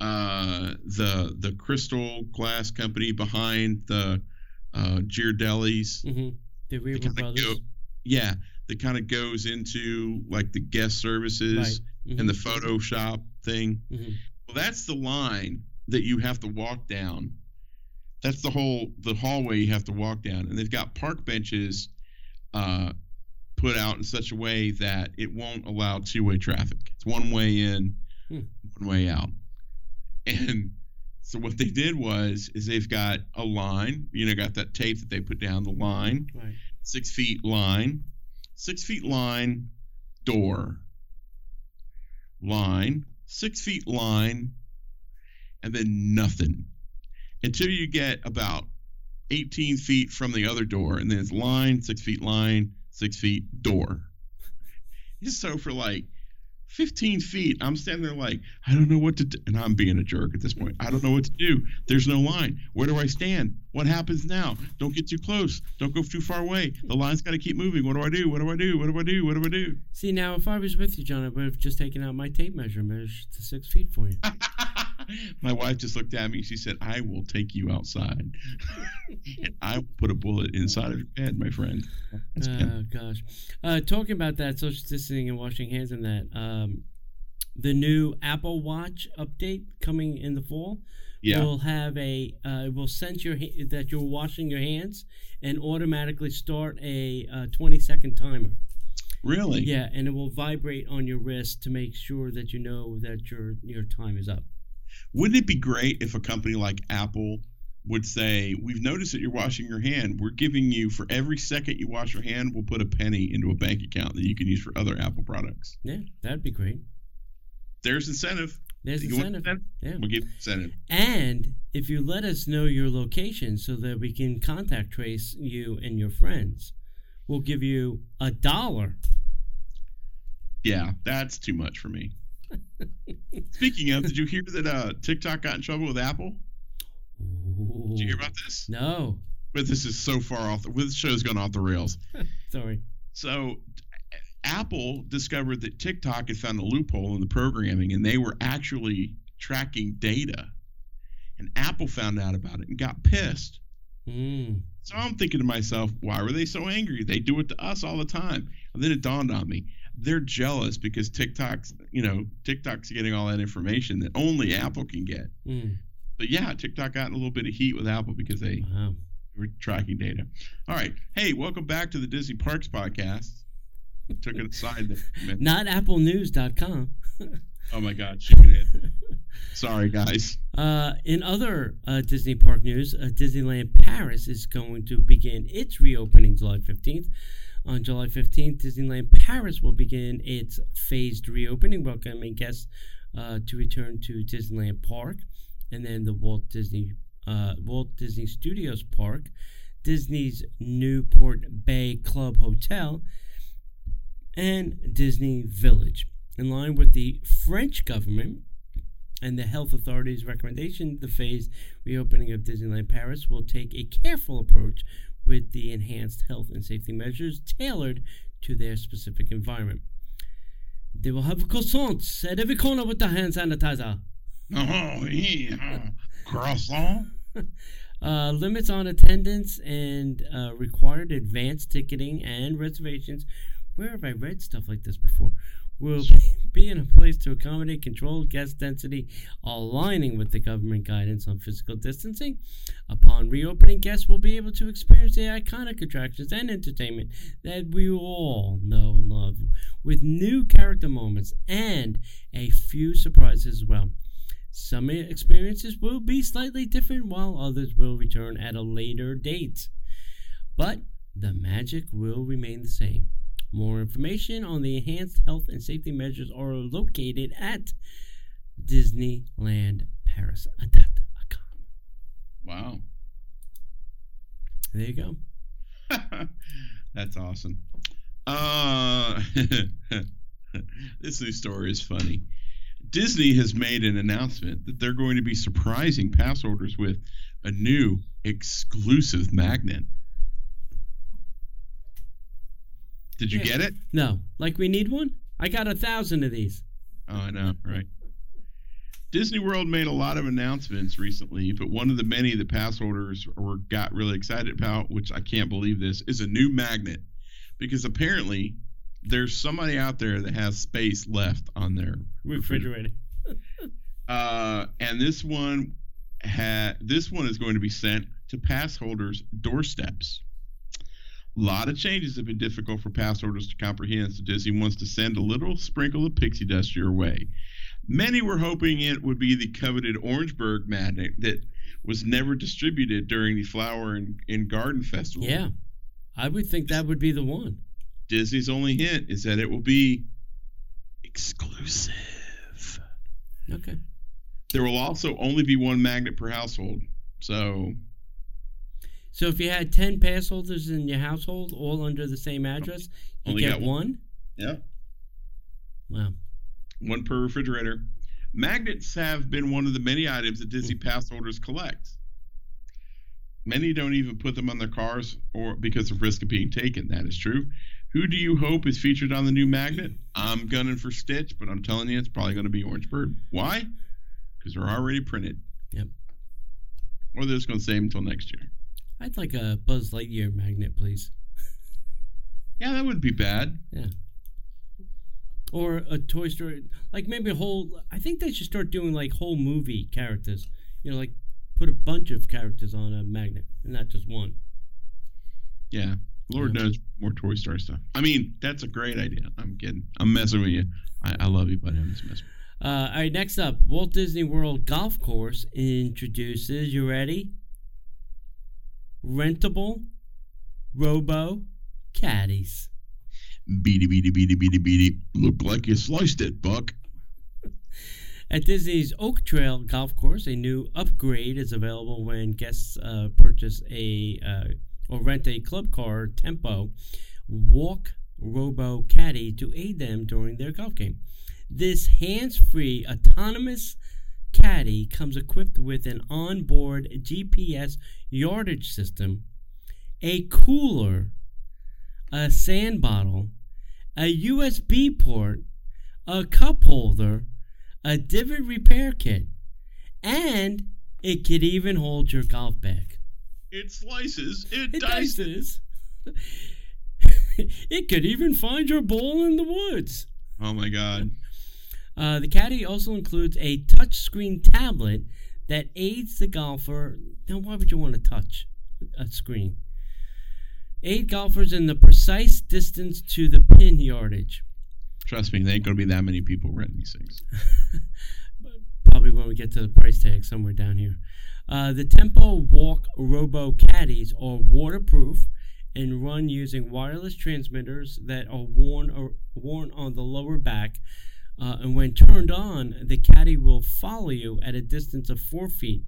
S1: uh, the the crystal glass company behind the uh, Ghirardelli's.
S2: hmm The
S1: kinda
S2: Brothers.
S1: go- Yeah, that kind of goes into like the guest services
S2: Right.
S1: and the Photoshop thing.
S2: Mhm.
S1: Well, that's the line that you have to walk down. That's the whole the hallway you have to walk down, and they've got park benches uh, put out in such a way that it won't allow two-way traffic. It's one way in,
S2: Hmm.
S1: one way out. And so what they did was is they've got a line, you know, got that tape that they put down the line,
S2: Right.
S1: six feet line, six feet line, door, line, six feet line, and then nothing until you get about 18 feet from the other door, and then it's line, six feet line, six feet door. [LAUGHS] Just so for like 15 feet, I'm standing there like, I don't know what to do. And I'm being a jerk at this point. I don't know what to do. There's no line. Where do I stand? What happens now? Don't get too close. Don't go too far away. The line's got to keep moving. What do I do? What do I do? What do I do? What do I do?
S2: See, now if I was with you, John, I would have just taken out my tape measure and measured to six feet for you. [LAUGHS]
S1: My wife just looked at me. She said, I will take you outside. [LAUGHS] and I will put a bullet inside of your head, my friend. That's.
S2: Oh gosh. Uh, talking about that social distancing and washing hands and that, um, the new Apple Watch update coming in the fall
S1: yeah.
S2: will have a uh, it will sense your ha- that you're washing your hands and automatically start a uh, 20 second timer.
S1: really?
S2: Yeah, and it will vibrate on your wrist to make sure that you know that your your time is up.
S1: Wouldn't it be great if a company like Apple would say, We've noticed that you're washing your hand. We're giving you, for every second you wash your hand, we'll put a penny into a bank account that you can use for other Apple products.
S2: Yeah, that'd be great.
S1: There's incentive.
S2: There's
S1: want
S2: incentive. Yeah.
S1: We'll give incentive.
S2: And if you let us know your location so that we can contact trace you and your friends, we'll give you a dollar.
S1: Yeah, that's too much for me. [LAUGHS] Speaking of, did you hear that uh, TikTok got in trouble with Apple? Did you hear about this?
S2: No.
S1: But this is so far off. The, this show's gone off the rails. [LAUGHS]
S2: Sorry.
S1: So, Apple discovered that TikTok had found a loophole in the programming, and they were actually tracking data. And Apple found out about it and got pissed.
S2: Mm.
S1: So I'm thinking to myself, why were they so angry? They do it to us all the time. And then it dawned on me, they're jealous because TikTok's, you know, TikTok's getting all that information that only Apple can get.
S2: Mm.
S1: But yeah, TikTok got in a little bit of heat with Apple because they
S2: Wow.
S1: were tracking data. All right. Hey, welcome back to the Disney Parks podcast. Took it aside there. for a minute.
S2: Not applenews.com. [LAUGHS]
S1: Oh my God, head. Sorry, guys.
S2: Uh, in other uh, Disney park news, uh, Disneyland Paris is going to begin its reopening July 15th. On July 15th, Disneyland Paris will begin its phased reopening, welcoming guests uh, to return to Disneyland Park, and then the Walt Disney uh, Walt Disney Studios Park, Disney's Newport Bay Club Hotel, and Disney Village. In line with the French government, and the health authorities' recommendation, the phased reopening of Disneyland Paris will take a careful approach with the enhanced health and safety measures tailored to their specific environment. They will have croissants at every corner with the hand sanitizer.
S1: Oh, yeah. Croissant. [LAUGHS]
S2: Uh, limits on attendance and uh, required advanced ticketing and reservations. Where have I read stuff like this before? Will [LAUGHS] be in a place to accommodate controlled guest density, aligning with the government guidance on physical distancing. Upon reopening, guests will be able to experience the iconic attractions and entertainment that we all know and love, with new character moments and a few surprises as well. Some experiences will be slightly different, while others will return at a later date. But the magic will remain the same. More information on the enhanced health and safety measures are located at Disneyland Paris.com.
S1: Wow.
S2: There you go. [LAUGHS]
S1: That's awesome. Uh, [LAUGHS] this new story is funny. Disney has made an announcement that they're going to be surprising pass holders with a new exclusive magnet. Did you
S2: Yeah.
S1: get it?
S2: No, like we need one? I got a thousand of these.
S1: Oh, I know, right? Disney World made a lot of announcements recently, but one of the many that pass holders were got really excited about, which I can't believe this, is a new magnet. Because apparently there's somebody out there that has space left on their
S2: Refrigerator. [LAUGHS]
S1: uh, and this one had this one is going to be sent to pass holders' doorsteps. A lot of changes have been difficult for pass holders to comprehend, so Disney wants to send a little sprinkle of pixie dust your way. Many were hoping it would be the coveted Orange Bird magnet that was never distributed during the Flower and, and Garden Festival.
S2: Yeah. I would think that would be the one.
S1: Disney's only hint is that it will be exclusive.
S2: Okay.
S1: There will also only be one magnet per household. So
S2: So if you had 10 pass holders in your household, all under the same address, you
S1: Only
S2: get
S1: got
S2: one?
S1: yeah,
S2: Wow.
S1: one per refrigerator. Magnets have been one of the many items that Disney hmm. pass holders collect. Many don't even put them on their cars or because of risk of being taken. That is true. Who do you hope is featured on the new magnet? I'm gunning for Stitch, but I'm telling you it's probably going to be Orange Bird. Why? Because they're already printed.
S2: Yep.
S1: Or they're just going to save them until next year.
S2: I'd like a Buzz Lightyear magnet, please.
S1: Yeah, that wouldn't be bad. Yeah.
S2: Or a Toy Story, like maybe a whole. I think they should start doing like whole movie characters. You know, like put a bunch of characters on a magnet and not just one.
S1: Yeah. Lord
S2: Yeah.
S1: knows more Toy Story stuff. I mean, that's a great idea. I'm kidding. I'm messing with you. I, I love you, but I'm just messing.
S2: Uh, all right, next up, Walt Disney World Golf Course introduces. You ready? Rentable Robo Caddies.
S1: Beady, beady, beady, beady, beady. Look like you sliced it, Buck. [LAUGHS]
S2: At Disney's Oak Trail Golf Course, a new upgrade is available when guests uh, purchase a uh, or rent a club car Tempo Walk Robo Caddy to aid them during their golf game. This hands-free autonomous caddy comes equipped with an onboard GPS yardage system, a cooler, a sand bottle, a USB port, a cup holder, a divot repair kit, and it could even hold your golf bag.
S1: It slices. It,
S2: It
S1: dices.
S2: dices. [LAUGHS] it could even find your ball in the woods.
S1: Oh my God.
S2: Uh, the caddy also includes a touchscreen tablet that aids the golfer. Now, why would you want to touch a screen? Aid golfers in the precise distance to the pin yardage.
S1: Trust me, there ain't gonna be that many people renting these things. [LAUGHS]
S2: Probably when we get to the price tag somewhere down here. Uh, the Tempo Walk Robo Caddies are waterproof and run using wireless transmitters that are worn or worn on the lower back. Uh, and when turned on, the caddy will follow you at a distance of four feet.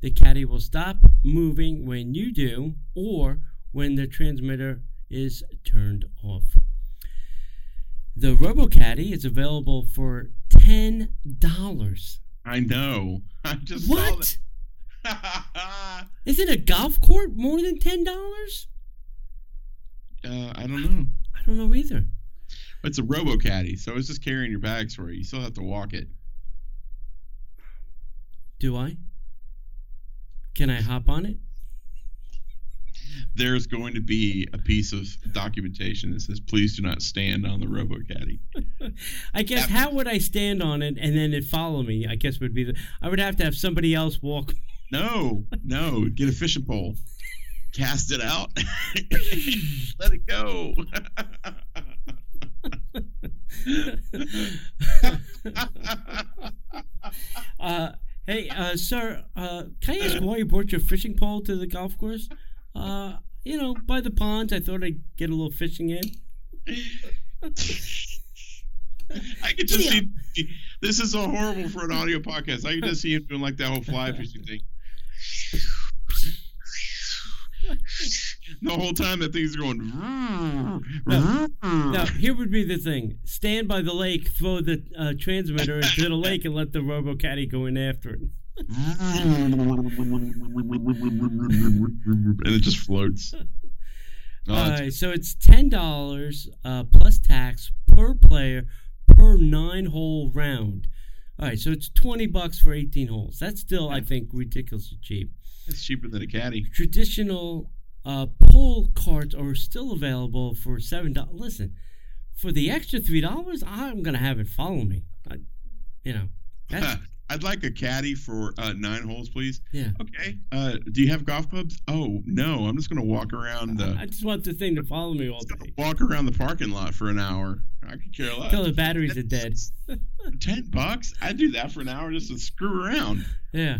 S2: The caddy will stop moving when you do, or when the transmitter is turned off. The RoboCaddy is available for ten dollars.
S1: I know. [LAUGHS] I just saw
S2: What?
S1: that. [LAUGHS]
S2: Isn't a golf court more than ten dollars?
S1: uh, I don't know.
S2: I don't know either.
S1: It's a Robo Caddy, so it's just carrying your bags for you. You still have to walk it.
S2: Do I? Can I hop on it?
S1: There's going to be a piece of documentation that says, "Please do not stand on the Robo Caddy." [LAUGHS]
S2: I guess
S1: Yep.
S2: how would I stand on it and then it follow me? I guess would be the. I would have to have somebody else walk.
S1: No, no. Get a fishing pole, [LAUGHS] cast it out, [LAUGHS] let it go. [LAUGHS]
S2: uh, hey, uh, sir, uh, can I ask why you brought your fishing pole to the golf course? Uh, you know, by the ponds. I thought I'd get a little fishing in. [LAUGHS]
S1: I could just
S2: Yeah.
S1: see. This is so horrible for an audio podcast. I can just see him doing like that whole fly fishing thing. [LAUGHS] The whole time that thing's going.
S2: Now, here would be the thing: stand by the lake, throw the uh, transmitter into the lake, and let the Robo Caddy go in after it. [LAUGHS]
S1: and it just floats. [LAUGHS] Oh,
S2: so it's ten dollars uh, plus tax per player per nine-hole round. All right, so it's twenty bucks for eighteen holes. That's still, I think, ridiculously cheap.
S1: It's cheaper than a caddy.
S2: Traditional uh, pull carts are still available for seven dollars. Listen, for the extra three dollars, I'm gonna have it follow me. I, you know, that's,
S1: I'd like a caddy for uh, nine holes, please.
S2: yeah.
S1: Okay. Uh, do you have golf clubs? Oh no, I'm just gonna walk around the
S2: I just want the thing to follow me all day
S1: walk around the parking lot for an hour. I could care less.
S2: until the batteries are dead. [LAUGHS]
S1: Ten bucks? I'd do that for an hour just to screw around.
S2: Yeah.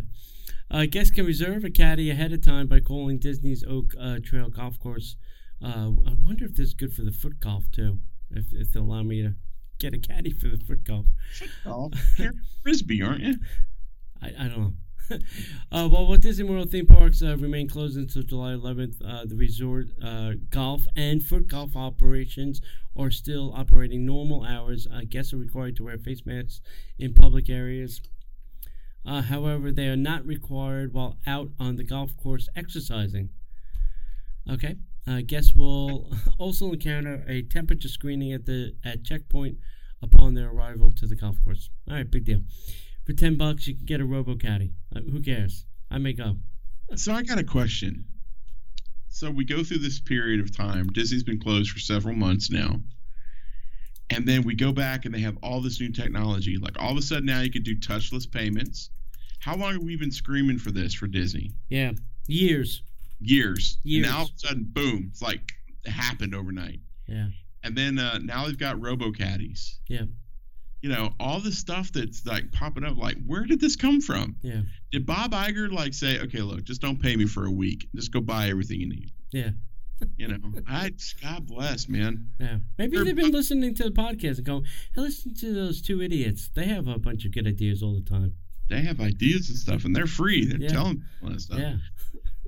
S2: Uh, guests can reserve a caddy ahead of time by calling Disney's Oak uh, Trail Golf Course. Uh, I wonder if this is good for the foot golf too. If, if they'll allow me to get a caddy for the foot golf.
S1: Foot Golf. [LAUGHS] You're frisbee, aren't you?
S2: I, I don't know. [LAUGHS] uh, well, Walt Disney World theme parks uh, remain closed until July 11th. Uh, the resort uh, golf and foot golf operations are still operating normal hours. Uh, guests are required to wear face masks in public areas. Uh, however, they are not required while out on the golf course exercising. Okay. Uh, guests will [LAUGHS] also encounter a temperature screening at the at checkpoint upon their arrival to the golf course. All right, big deal. For ten bucks, you can get a Robo Caddy. Uh, who cares? I may go.
S1: So I got a question. So we go through this period of time. Disney's been closed for several months now. And then we go back and they have all this new technology. Like all of a sudden now you could do touchless payments. How long have we been screaming for this for Disney?
S2: Yeah, years.
S1: Years.
S2: Years.
S1: Now all of a sudden, boom, it's like it happened overnight.
S2: Yeah,
S1: And then uh, now they've got robo caddies.
S2: yeah,
S1: You know, all the stuff that's like popping up, like, where did this come from?
S2: yeah,
S1: Did Bob Iger like say, okay, look, just don't pay me for a week. Just go buy everything you need.
S2: yeah,
S1: You know, I [LAUGHS] God bless, man.
S2: yeah. Maybe they've been listening to the podcast and go, "Hey, listen to those two idiots. They have a bunch of good ideas all the time."
S1: They have ideas and stuff, and they're free. They're
S2: Yeah.
S1: telling people that stuff.
S2: Yeah,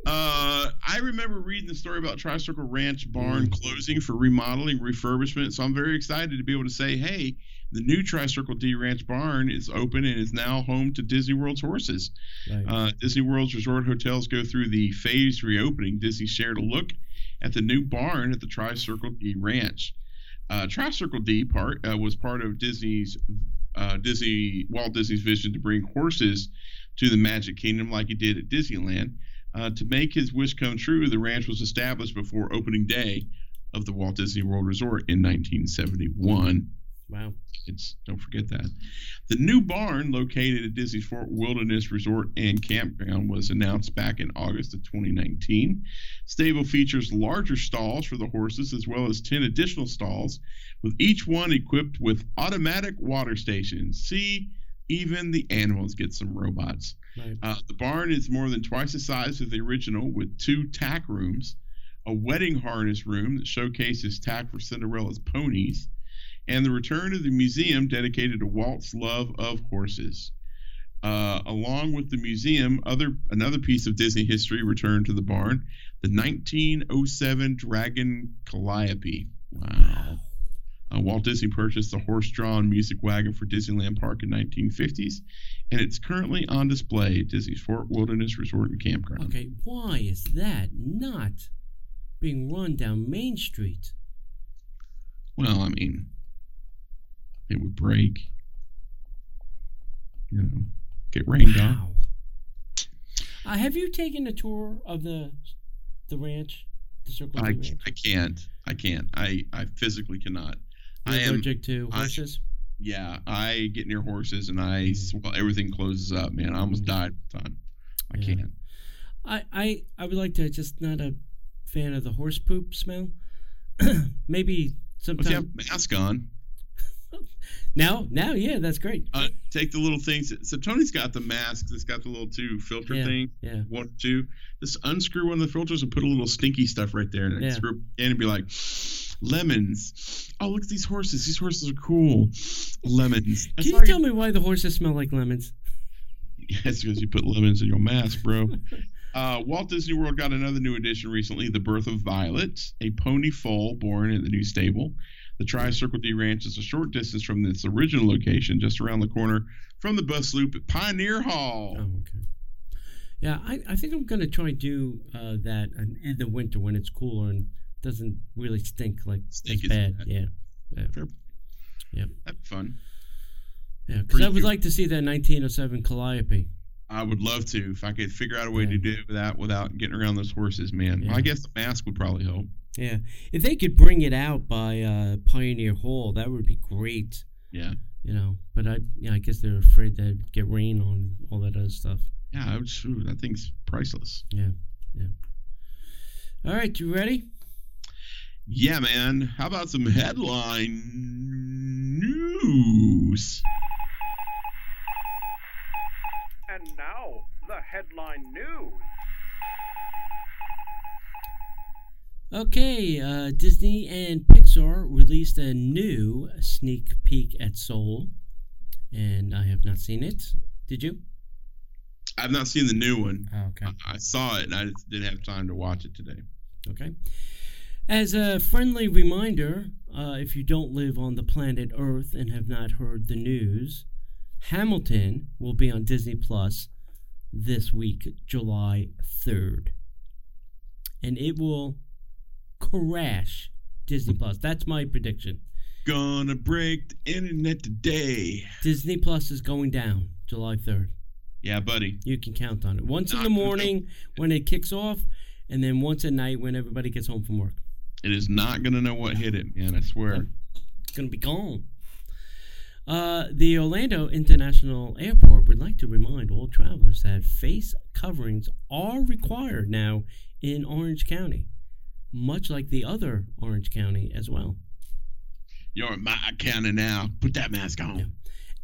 S1: Uh, I remember reading the story about Tricircle Ranch Barn
S2: Mm.
S1: closing for remodeling, refurbishment. So I'm very excited to be able to say, hey, the new Tricircle D Ranch Barn is open and is now home to Disney World's horses.
S2: right.
S1: Uh, Disney World's resort hotels go through the phased reopening. Disney shared a look at the new barn at the Tricircle D Ranch. Uh, Tricircle D part uh, was part of Disney's uh, Disney Walt Disney's vision to bring horses to the Magic Kingdom, like he did at Disneyland. Uh, to make his wish come true, the ranch was established before opening day of the Walt Disney World Resort in 1971.
S2: Wow.
S1: It's don't forget that. The new barn located at Disney's Fort Wilderness Resort and Campground was announced back in August of 2019. Stable features larger stalls for the horses as well as 10 additional stalls, with each one equipped with automatic water stations. See, even the animals get some robots.
S2: Right.
S1: Uh, the barn is more than twice the size of the original, with two tack rooms, a wedding harness room that showcases tack for Cinderella's ponies, and the return of the museum dedicated to Walt's love of horses. Uh, along with the museum, other another piece of Disney history returned to the barn: the 1907 Dragon Calliope. Wow. Uh, Walt Disney purchased the horse-drawn music wagon for Disneyland Park in 1950s, and it's currently on display at Disney's Fort Wilderness Resort and Campground.
S2: Okay, why is that not being run down Main Street?
S1: Well, I mean, it would break. You know, get rained on.
S2: Wow. Uh, have you taken a tour of the the ranch, the Circle
S1: I,
S2: Ranch?
S1: I can't. I can't. I, I physically cannot. I
S2: You're
S1: am.
S2: allergic to
S1: I-
S2: horses.
S1: Yeah, I get near horses and I
S2: Mm.
S1: well everything closes up, man. I almost
S2: Mm.
S1: died one time. I
S2: Yeah.
S1: can't.
S2: I, I I would like to. Just not a fan of the horse poop smell. [CLEARS THROAT] Maybe
S1: But if you have a mask on,
S2: now now yeah that's great.
S1: uh, take the little things. So Tony's got the mask that's got the little two filter
S2: Yeah.
S1: thing.
S2: Yeah.
S1: One, two. Just unscrew one of the filters and put a little stinky stuff right there, and
S2: Yeah.
S1: screw and be like, lemons. Oh, look at these horses. These horses are cool. Lemons. That's
S2: Can you tell me why the horses smell like lemons? [LAUGHS]
S1: Yes, because you put lemons in your mask, bro. [LAUGHS] Uh, Walt Disney World got another new addition recently, The Birth of Violet, a pony foal born at the new stable. The Tri-Circle D Ranch is a short distance from its original location, just around the corner from the bus loop at Pioneer Hall.
S2: Oh, okay. Yeah, I, I think I'm gonna try and do uh, that in, the winter when it's cooler and doesn't really stink like
S1: Stink
S2: as bad.
S1: bad.
S2: Yeah.
S1: That'd be fun.
S2: Yeah, because I would like to see that 1907 Calliope.
S1: I would love to if I could figure out a way
S2: Yeah.
S1: to do that without getting around those horses, man.
S2: Yeah.
S1: I guess the mask would probably help.
S2: Yeah, if they could bring it out by uh, Pioneer Hall, that would be great.
S1: Yeah.
S2: You know, but I, yeah, I guess they're afraid they'd get rain on all that other stuff.
S1: Yeah, I would, that thing's priceless. Yeah, yeah.
S2: All right, you ready?
S1: Yeah, man. How about some headline news?
S4: And now, the headline news.
S2: Okay, uh, Disney and Pixar released a new sneak peek at Soul, and I have not seen it. Did you?
S1: I've not seen the new one.
S2: Oh, okay.
S1: I, I saw it and I just didn't have time to watch it today.
S2: Okay. As a friendly reminder, uh, if you don't live on the planet Earth and have not heard the news, Hamilton will be on Disney Plus this week, July 3rd. And it will crash Disney Plus. That's my prediction.
S1: Gonna break the internet today.
S2: Disney Plus is going down July 3rd.
S1: Yeah, buddy.
S2: You can count on it. Once in the
S1: gonna
S2: morning when it kicks off, and then once at night when everybody gets home from work.
S1: It is not gonna know what hit it, man. I swear.
S2: It's going to be gone. Uh, the Orlando International Airport would like to remind all travelers that face coverings are required now in Orange County, much like the other Orange County as well.
S1: You're in my county now. Put that mask on.
S2: Yeah.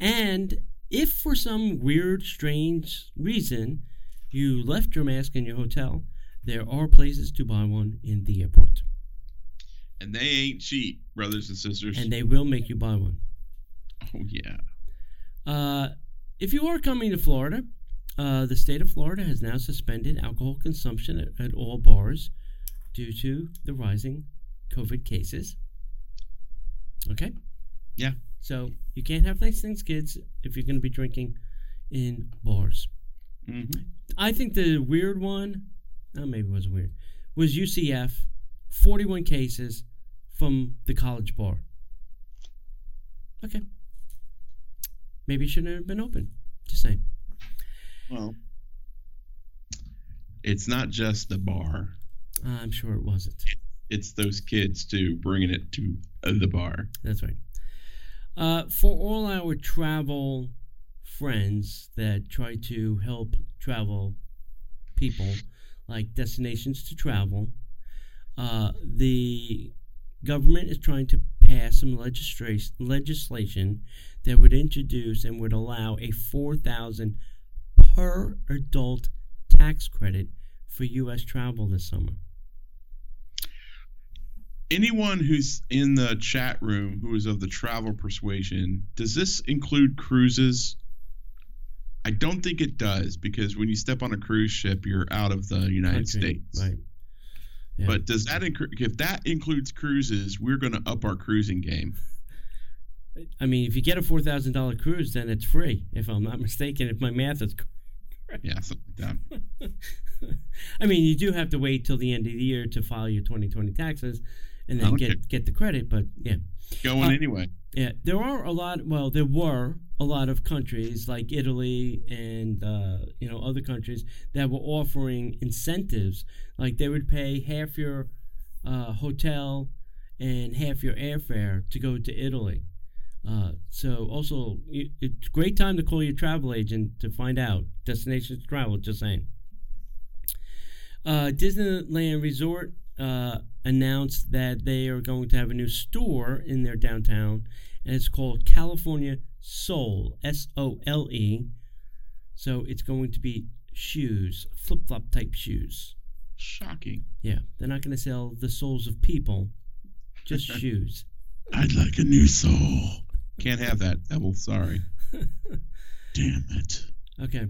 S2: And if for some weird, strange reason you left your mask in your hotel, there are places to buy one in the airport.
S1: And they ain't cheap, brothers and sisters.
S2: And they will make you buy one.
S1: Oh yeah.
S2: Uh, if you are coming to Florida, uh, the state of Florida has now suspended alcohol consumption at, at all bars due to the rising COVID cases. Okay?
S1: Yeah.
S2: So you can't have nice things, kids, if you're going to be drinking in bars.
S1: hmm
S2: I think the weird one, oh, maybe it wasn't weird, was UCF, 41 cases from the college bar. Okay. Maybe it shouldn't have been open. Just saying.
S1: Well, it's not just the bar.
S2: I'm sure it wasn't.
S1: It's those kids too, bringing it to uh, the bar.
S2: That's right. Uh, for all our travel friends that try to help travel people, like destinations to travel, uh, the government is trying to pass some legislation legislation that would introduce and would allow a four thousand per adult tax credit for U.S. travel this summer.
S1: Anyone who's in the chat room who is of the travel persuasion, does this include cruises? I don't think it does because when you step on a cruise ship, you're out of the United
S2: Country,
S1: States.
S2: right? Yeah.
S1: But does that include? If that includes cruises, we're going to up our cruising game.
S2: I mean, if you get a four thousand dollar cruise, then it's free. If I'm not mistaken, if my math is correct.
S1: Yeah, something like that. [LAUGHS]
S2: I mean, you do have to wait till the end of the year to file your 2020 taxes, and then
S1: Okay.
S2: get get the credit. But yeah,
S1: Going
S2: Uh,
S1: anyway.
S2: yeah, there are a lot. Well, there were a lot of countries like Italy and uh, you know other countries that were offering incentives, like they would pay half your uh, hotel and half your airfare to go to Italy. Uh, so also, it's a great time to call your travel agent to find out destinations to travel. Just saying. Uh, Disneyland Resort uh, announced that they are going to have a new store in their downtown, and it's called California Soul, S O L E. So it's going to be shoes, flip flop type shoes.
S1: Shocking.
S2: Yeah, they're not going to sell the souls of people, just [LAUGHS] shoes.
S1: I'd like a new soul. Can't have that, Devil. Sorry. [LAUGHS] Damn it.
S2: Okay.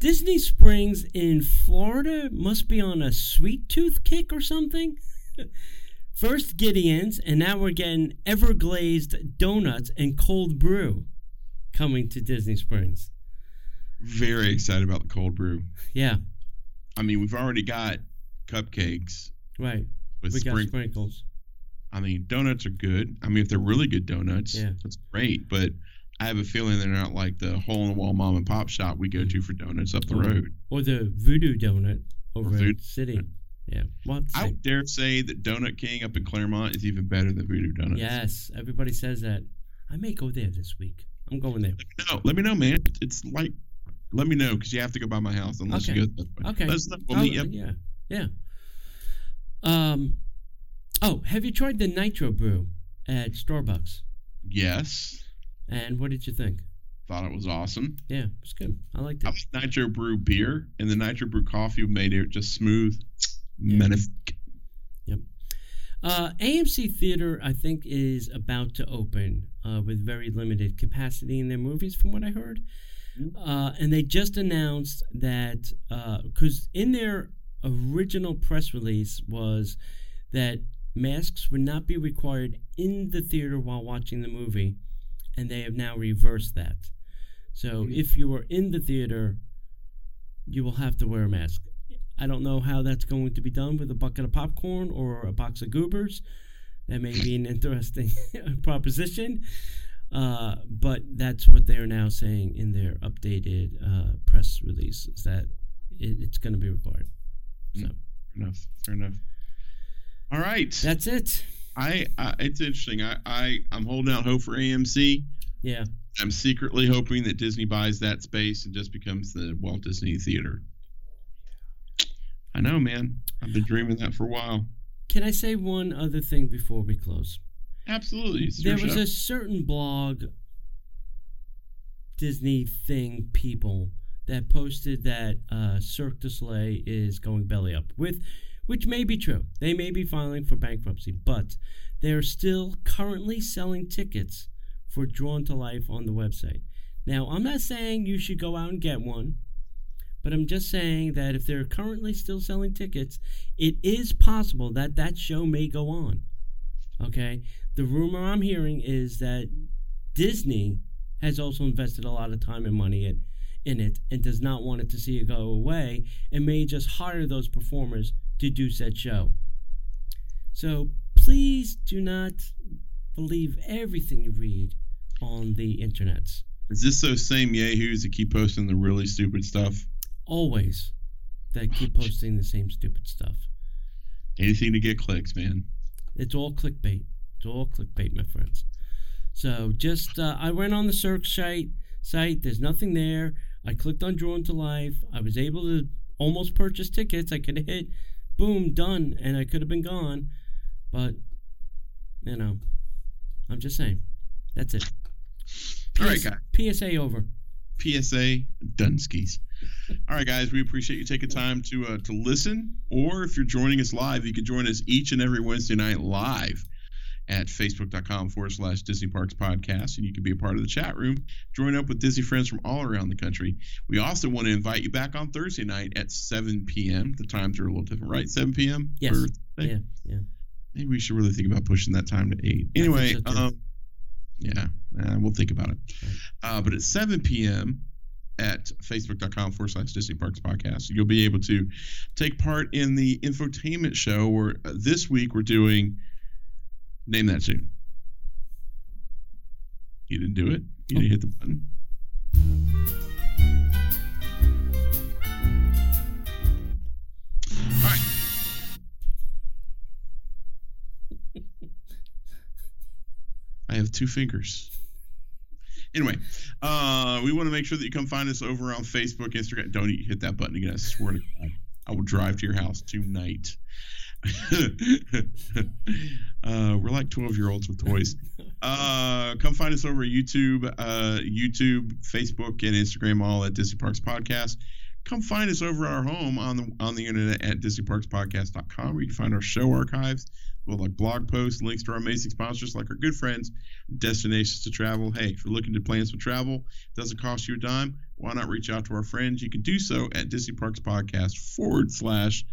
S2: Disney Springs in Florida must be on a sweet tooth kick or something. [LAUGHS] First Gideon's, and now we're getting Everglazed donuts and cold brew coming to Disney Springs.
S1: Very excited about the cold brew.
S2: Yeah,
S1: I mean, we've already got cupcakes
S2: right.
S1: with
S2: we got
S1: sprinkles.
S2: sprinkles.
S1: I mean, donuts are good. I mean, if they're really good donuts,
S2: Yeah.
S1: that's great. But I have a feeling they're not like the hole in the wall mom and pop shop we go to for donuts up the
S2: Or-
S1: road.
S2: Or the Voodoo Donut over
S1: Voodoo-
S2: at City. Yeah. Well,
S1: I would dare say that Donut King up in Clermont is even better than Voodoo Donuts.
S2: yes, everybody says that. I may go there this week. I'm going there.
S1: No, let me know, man. It's like, let me know because you have to go by my house unless
S2: Okay.
S1: you go. That way.
S2: Okay.
S1: Let us know. We'll meet.
S2: Yeah, yeah. Um, oh, have you tried the Nitro Brew at Starbucks?
S1: Yes,
S2: And what did you think?
S1: thought it was awesome.
S2: Yeah, it was good. I liked it.
S1: I like Nitro Brew beer, and the Nitro Brew coffee made it just smooth.
S2: Yeah.
S1: Magnifique.
S2: Uh, AMC Theater, I think, is about to open uh, with very limited capacity in their movies, from what I heard. Uh, and they just announced that because in their original press release was that masks would not be required in the theater while watching the movie, and they have now reversed that. So
S1: Mhm.
S2: if you are in the theater, you will have to wear a mask. I don't know how that's going to be done with a bucket of popcorn or a box of goobers. That may be an interesting [LAUGHS] proposition. Uh, but that's what they are now saying in their updated uh, press release is that it, it's going to be required. So
S1: Fair enough. Fair enough. All right.
S2: that's it.
S1: I, I it's interesting. I, I I'm holding out hope for AMC.
S2: Yeah.
S1: I'm secretly hoping that Disney buys that space and just becomes the Walt Disney Theater. I know, man. I've been dreaming that for a while.
S2: Can I say one other thing before we close?
S1: Absolutely.
S2: There was
S1: show.
S2: a certain blog disney thing people that posted that uh, cirque du soleil is going belly up with which may be true they may be filing for bankruptcy but they are still currently selling tickets for drawn to life on the website now i'm not saying you should go out and get one but i'm just saying that if they're currently still selling tickets it is possible that that show may go on okay the rumor I'm hearing is that Disney has also invested a lot of time and money in, in it and does not want it to see it go away and may just hire those performers to do said show. So please do not believe everything you read on the internet.
S1: Is this those same yahoos that keep posting the really stupid stuff?
S2: Always that keep posting the same stupid stuff.
S1: Anything to get clicks, man.
S2: It's all clickbait. It's all clickbait, my friends. So just uh, I went on the Cirque site. Site. There's nothing there. I clicked on Drawn to Life. I was able to almost purchase tickets. I could have hit, boom, done, and I could have been gone. But you know, I'm just saying. That's it.
S1: All right,
S2: PS-
S1: guys.
S2: PSA over.
S1: PSA Dunskies. All right, guys, we appreciate you taking time to uh, to listen. Or if you're joining us live, you can join us each and every Wednesday night live at facebook.com forward slash Disney Parks Podcast. And you can be a part of the chat room. Join up with Disney friends from all around the country. We also want to invite you back on Thursday night at 7 p.m. The times are a little different, right? 7 p.m.
S2: Yes. Yeah, yeah.
S1: Maybe we should really think about pushing that time to 8. Anyway,
S2: so,
S1: um, yeah, uh, we'll think about it. Uh, but at 7 p.m., at facebook.com forward slash Disney Parks Podcast. You'll be able to take part in the infotainment show where uh, this week we're doing Name That Tune. You didn't do it. You didn't hit the button. All right. [LAUGHS] I have two fingers. Anyway, uh, we want to make sure that you come find us over on Facebook, Instagram. Don't hit that button again. I swear to God. I will drive to your house tonight. [LAUGHS] uh, we're like 12 year olds with toys. Uh, come find us over YouTube, uh, YouTube, Facebook, and Instagram, all at Disney Parks Podcast. Come find us over at our home on the on the internet at DisneyParksPodcast.com, where you can find our show archives, well, like blog posts, links to our amazing sponsors, like our good friends, Destinations to Travel. Hey, if you're looking to plan some travel, doesn't cost you a dime. Why not reach out to our friends? You can do so at Disney Parks Podcast forward slash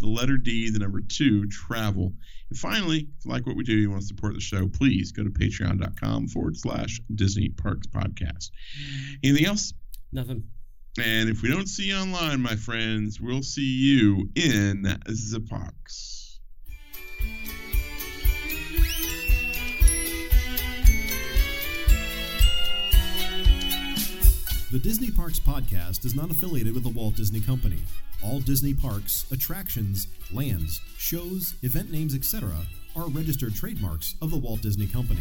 S1: the letter D, the number two, travel. And finally, if you like what we do, you want to support the show, please go to patreon.com forward slash Disney Parks Podcast. Anything else?
S2: Nothing.
S1: And if we don't see you online, my friends, we'll see you in the parks.
S3: The Disney Parks Podcast is not affiliated with the Walt Disney Company. All Disney parks, attractions, lands, shows, event names, etc., are registered trademarks of the Walt Disney Company.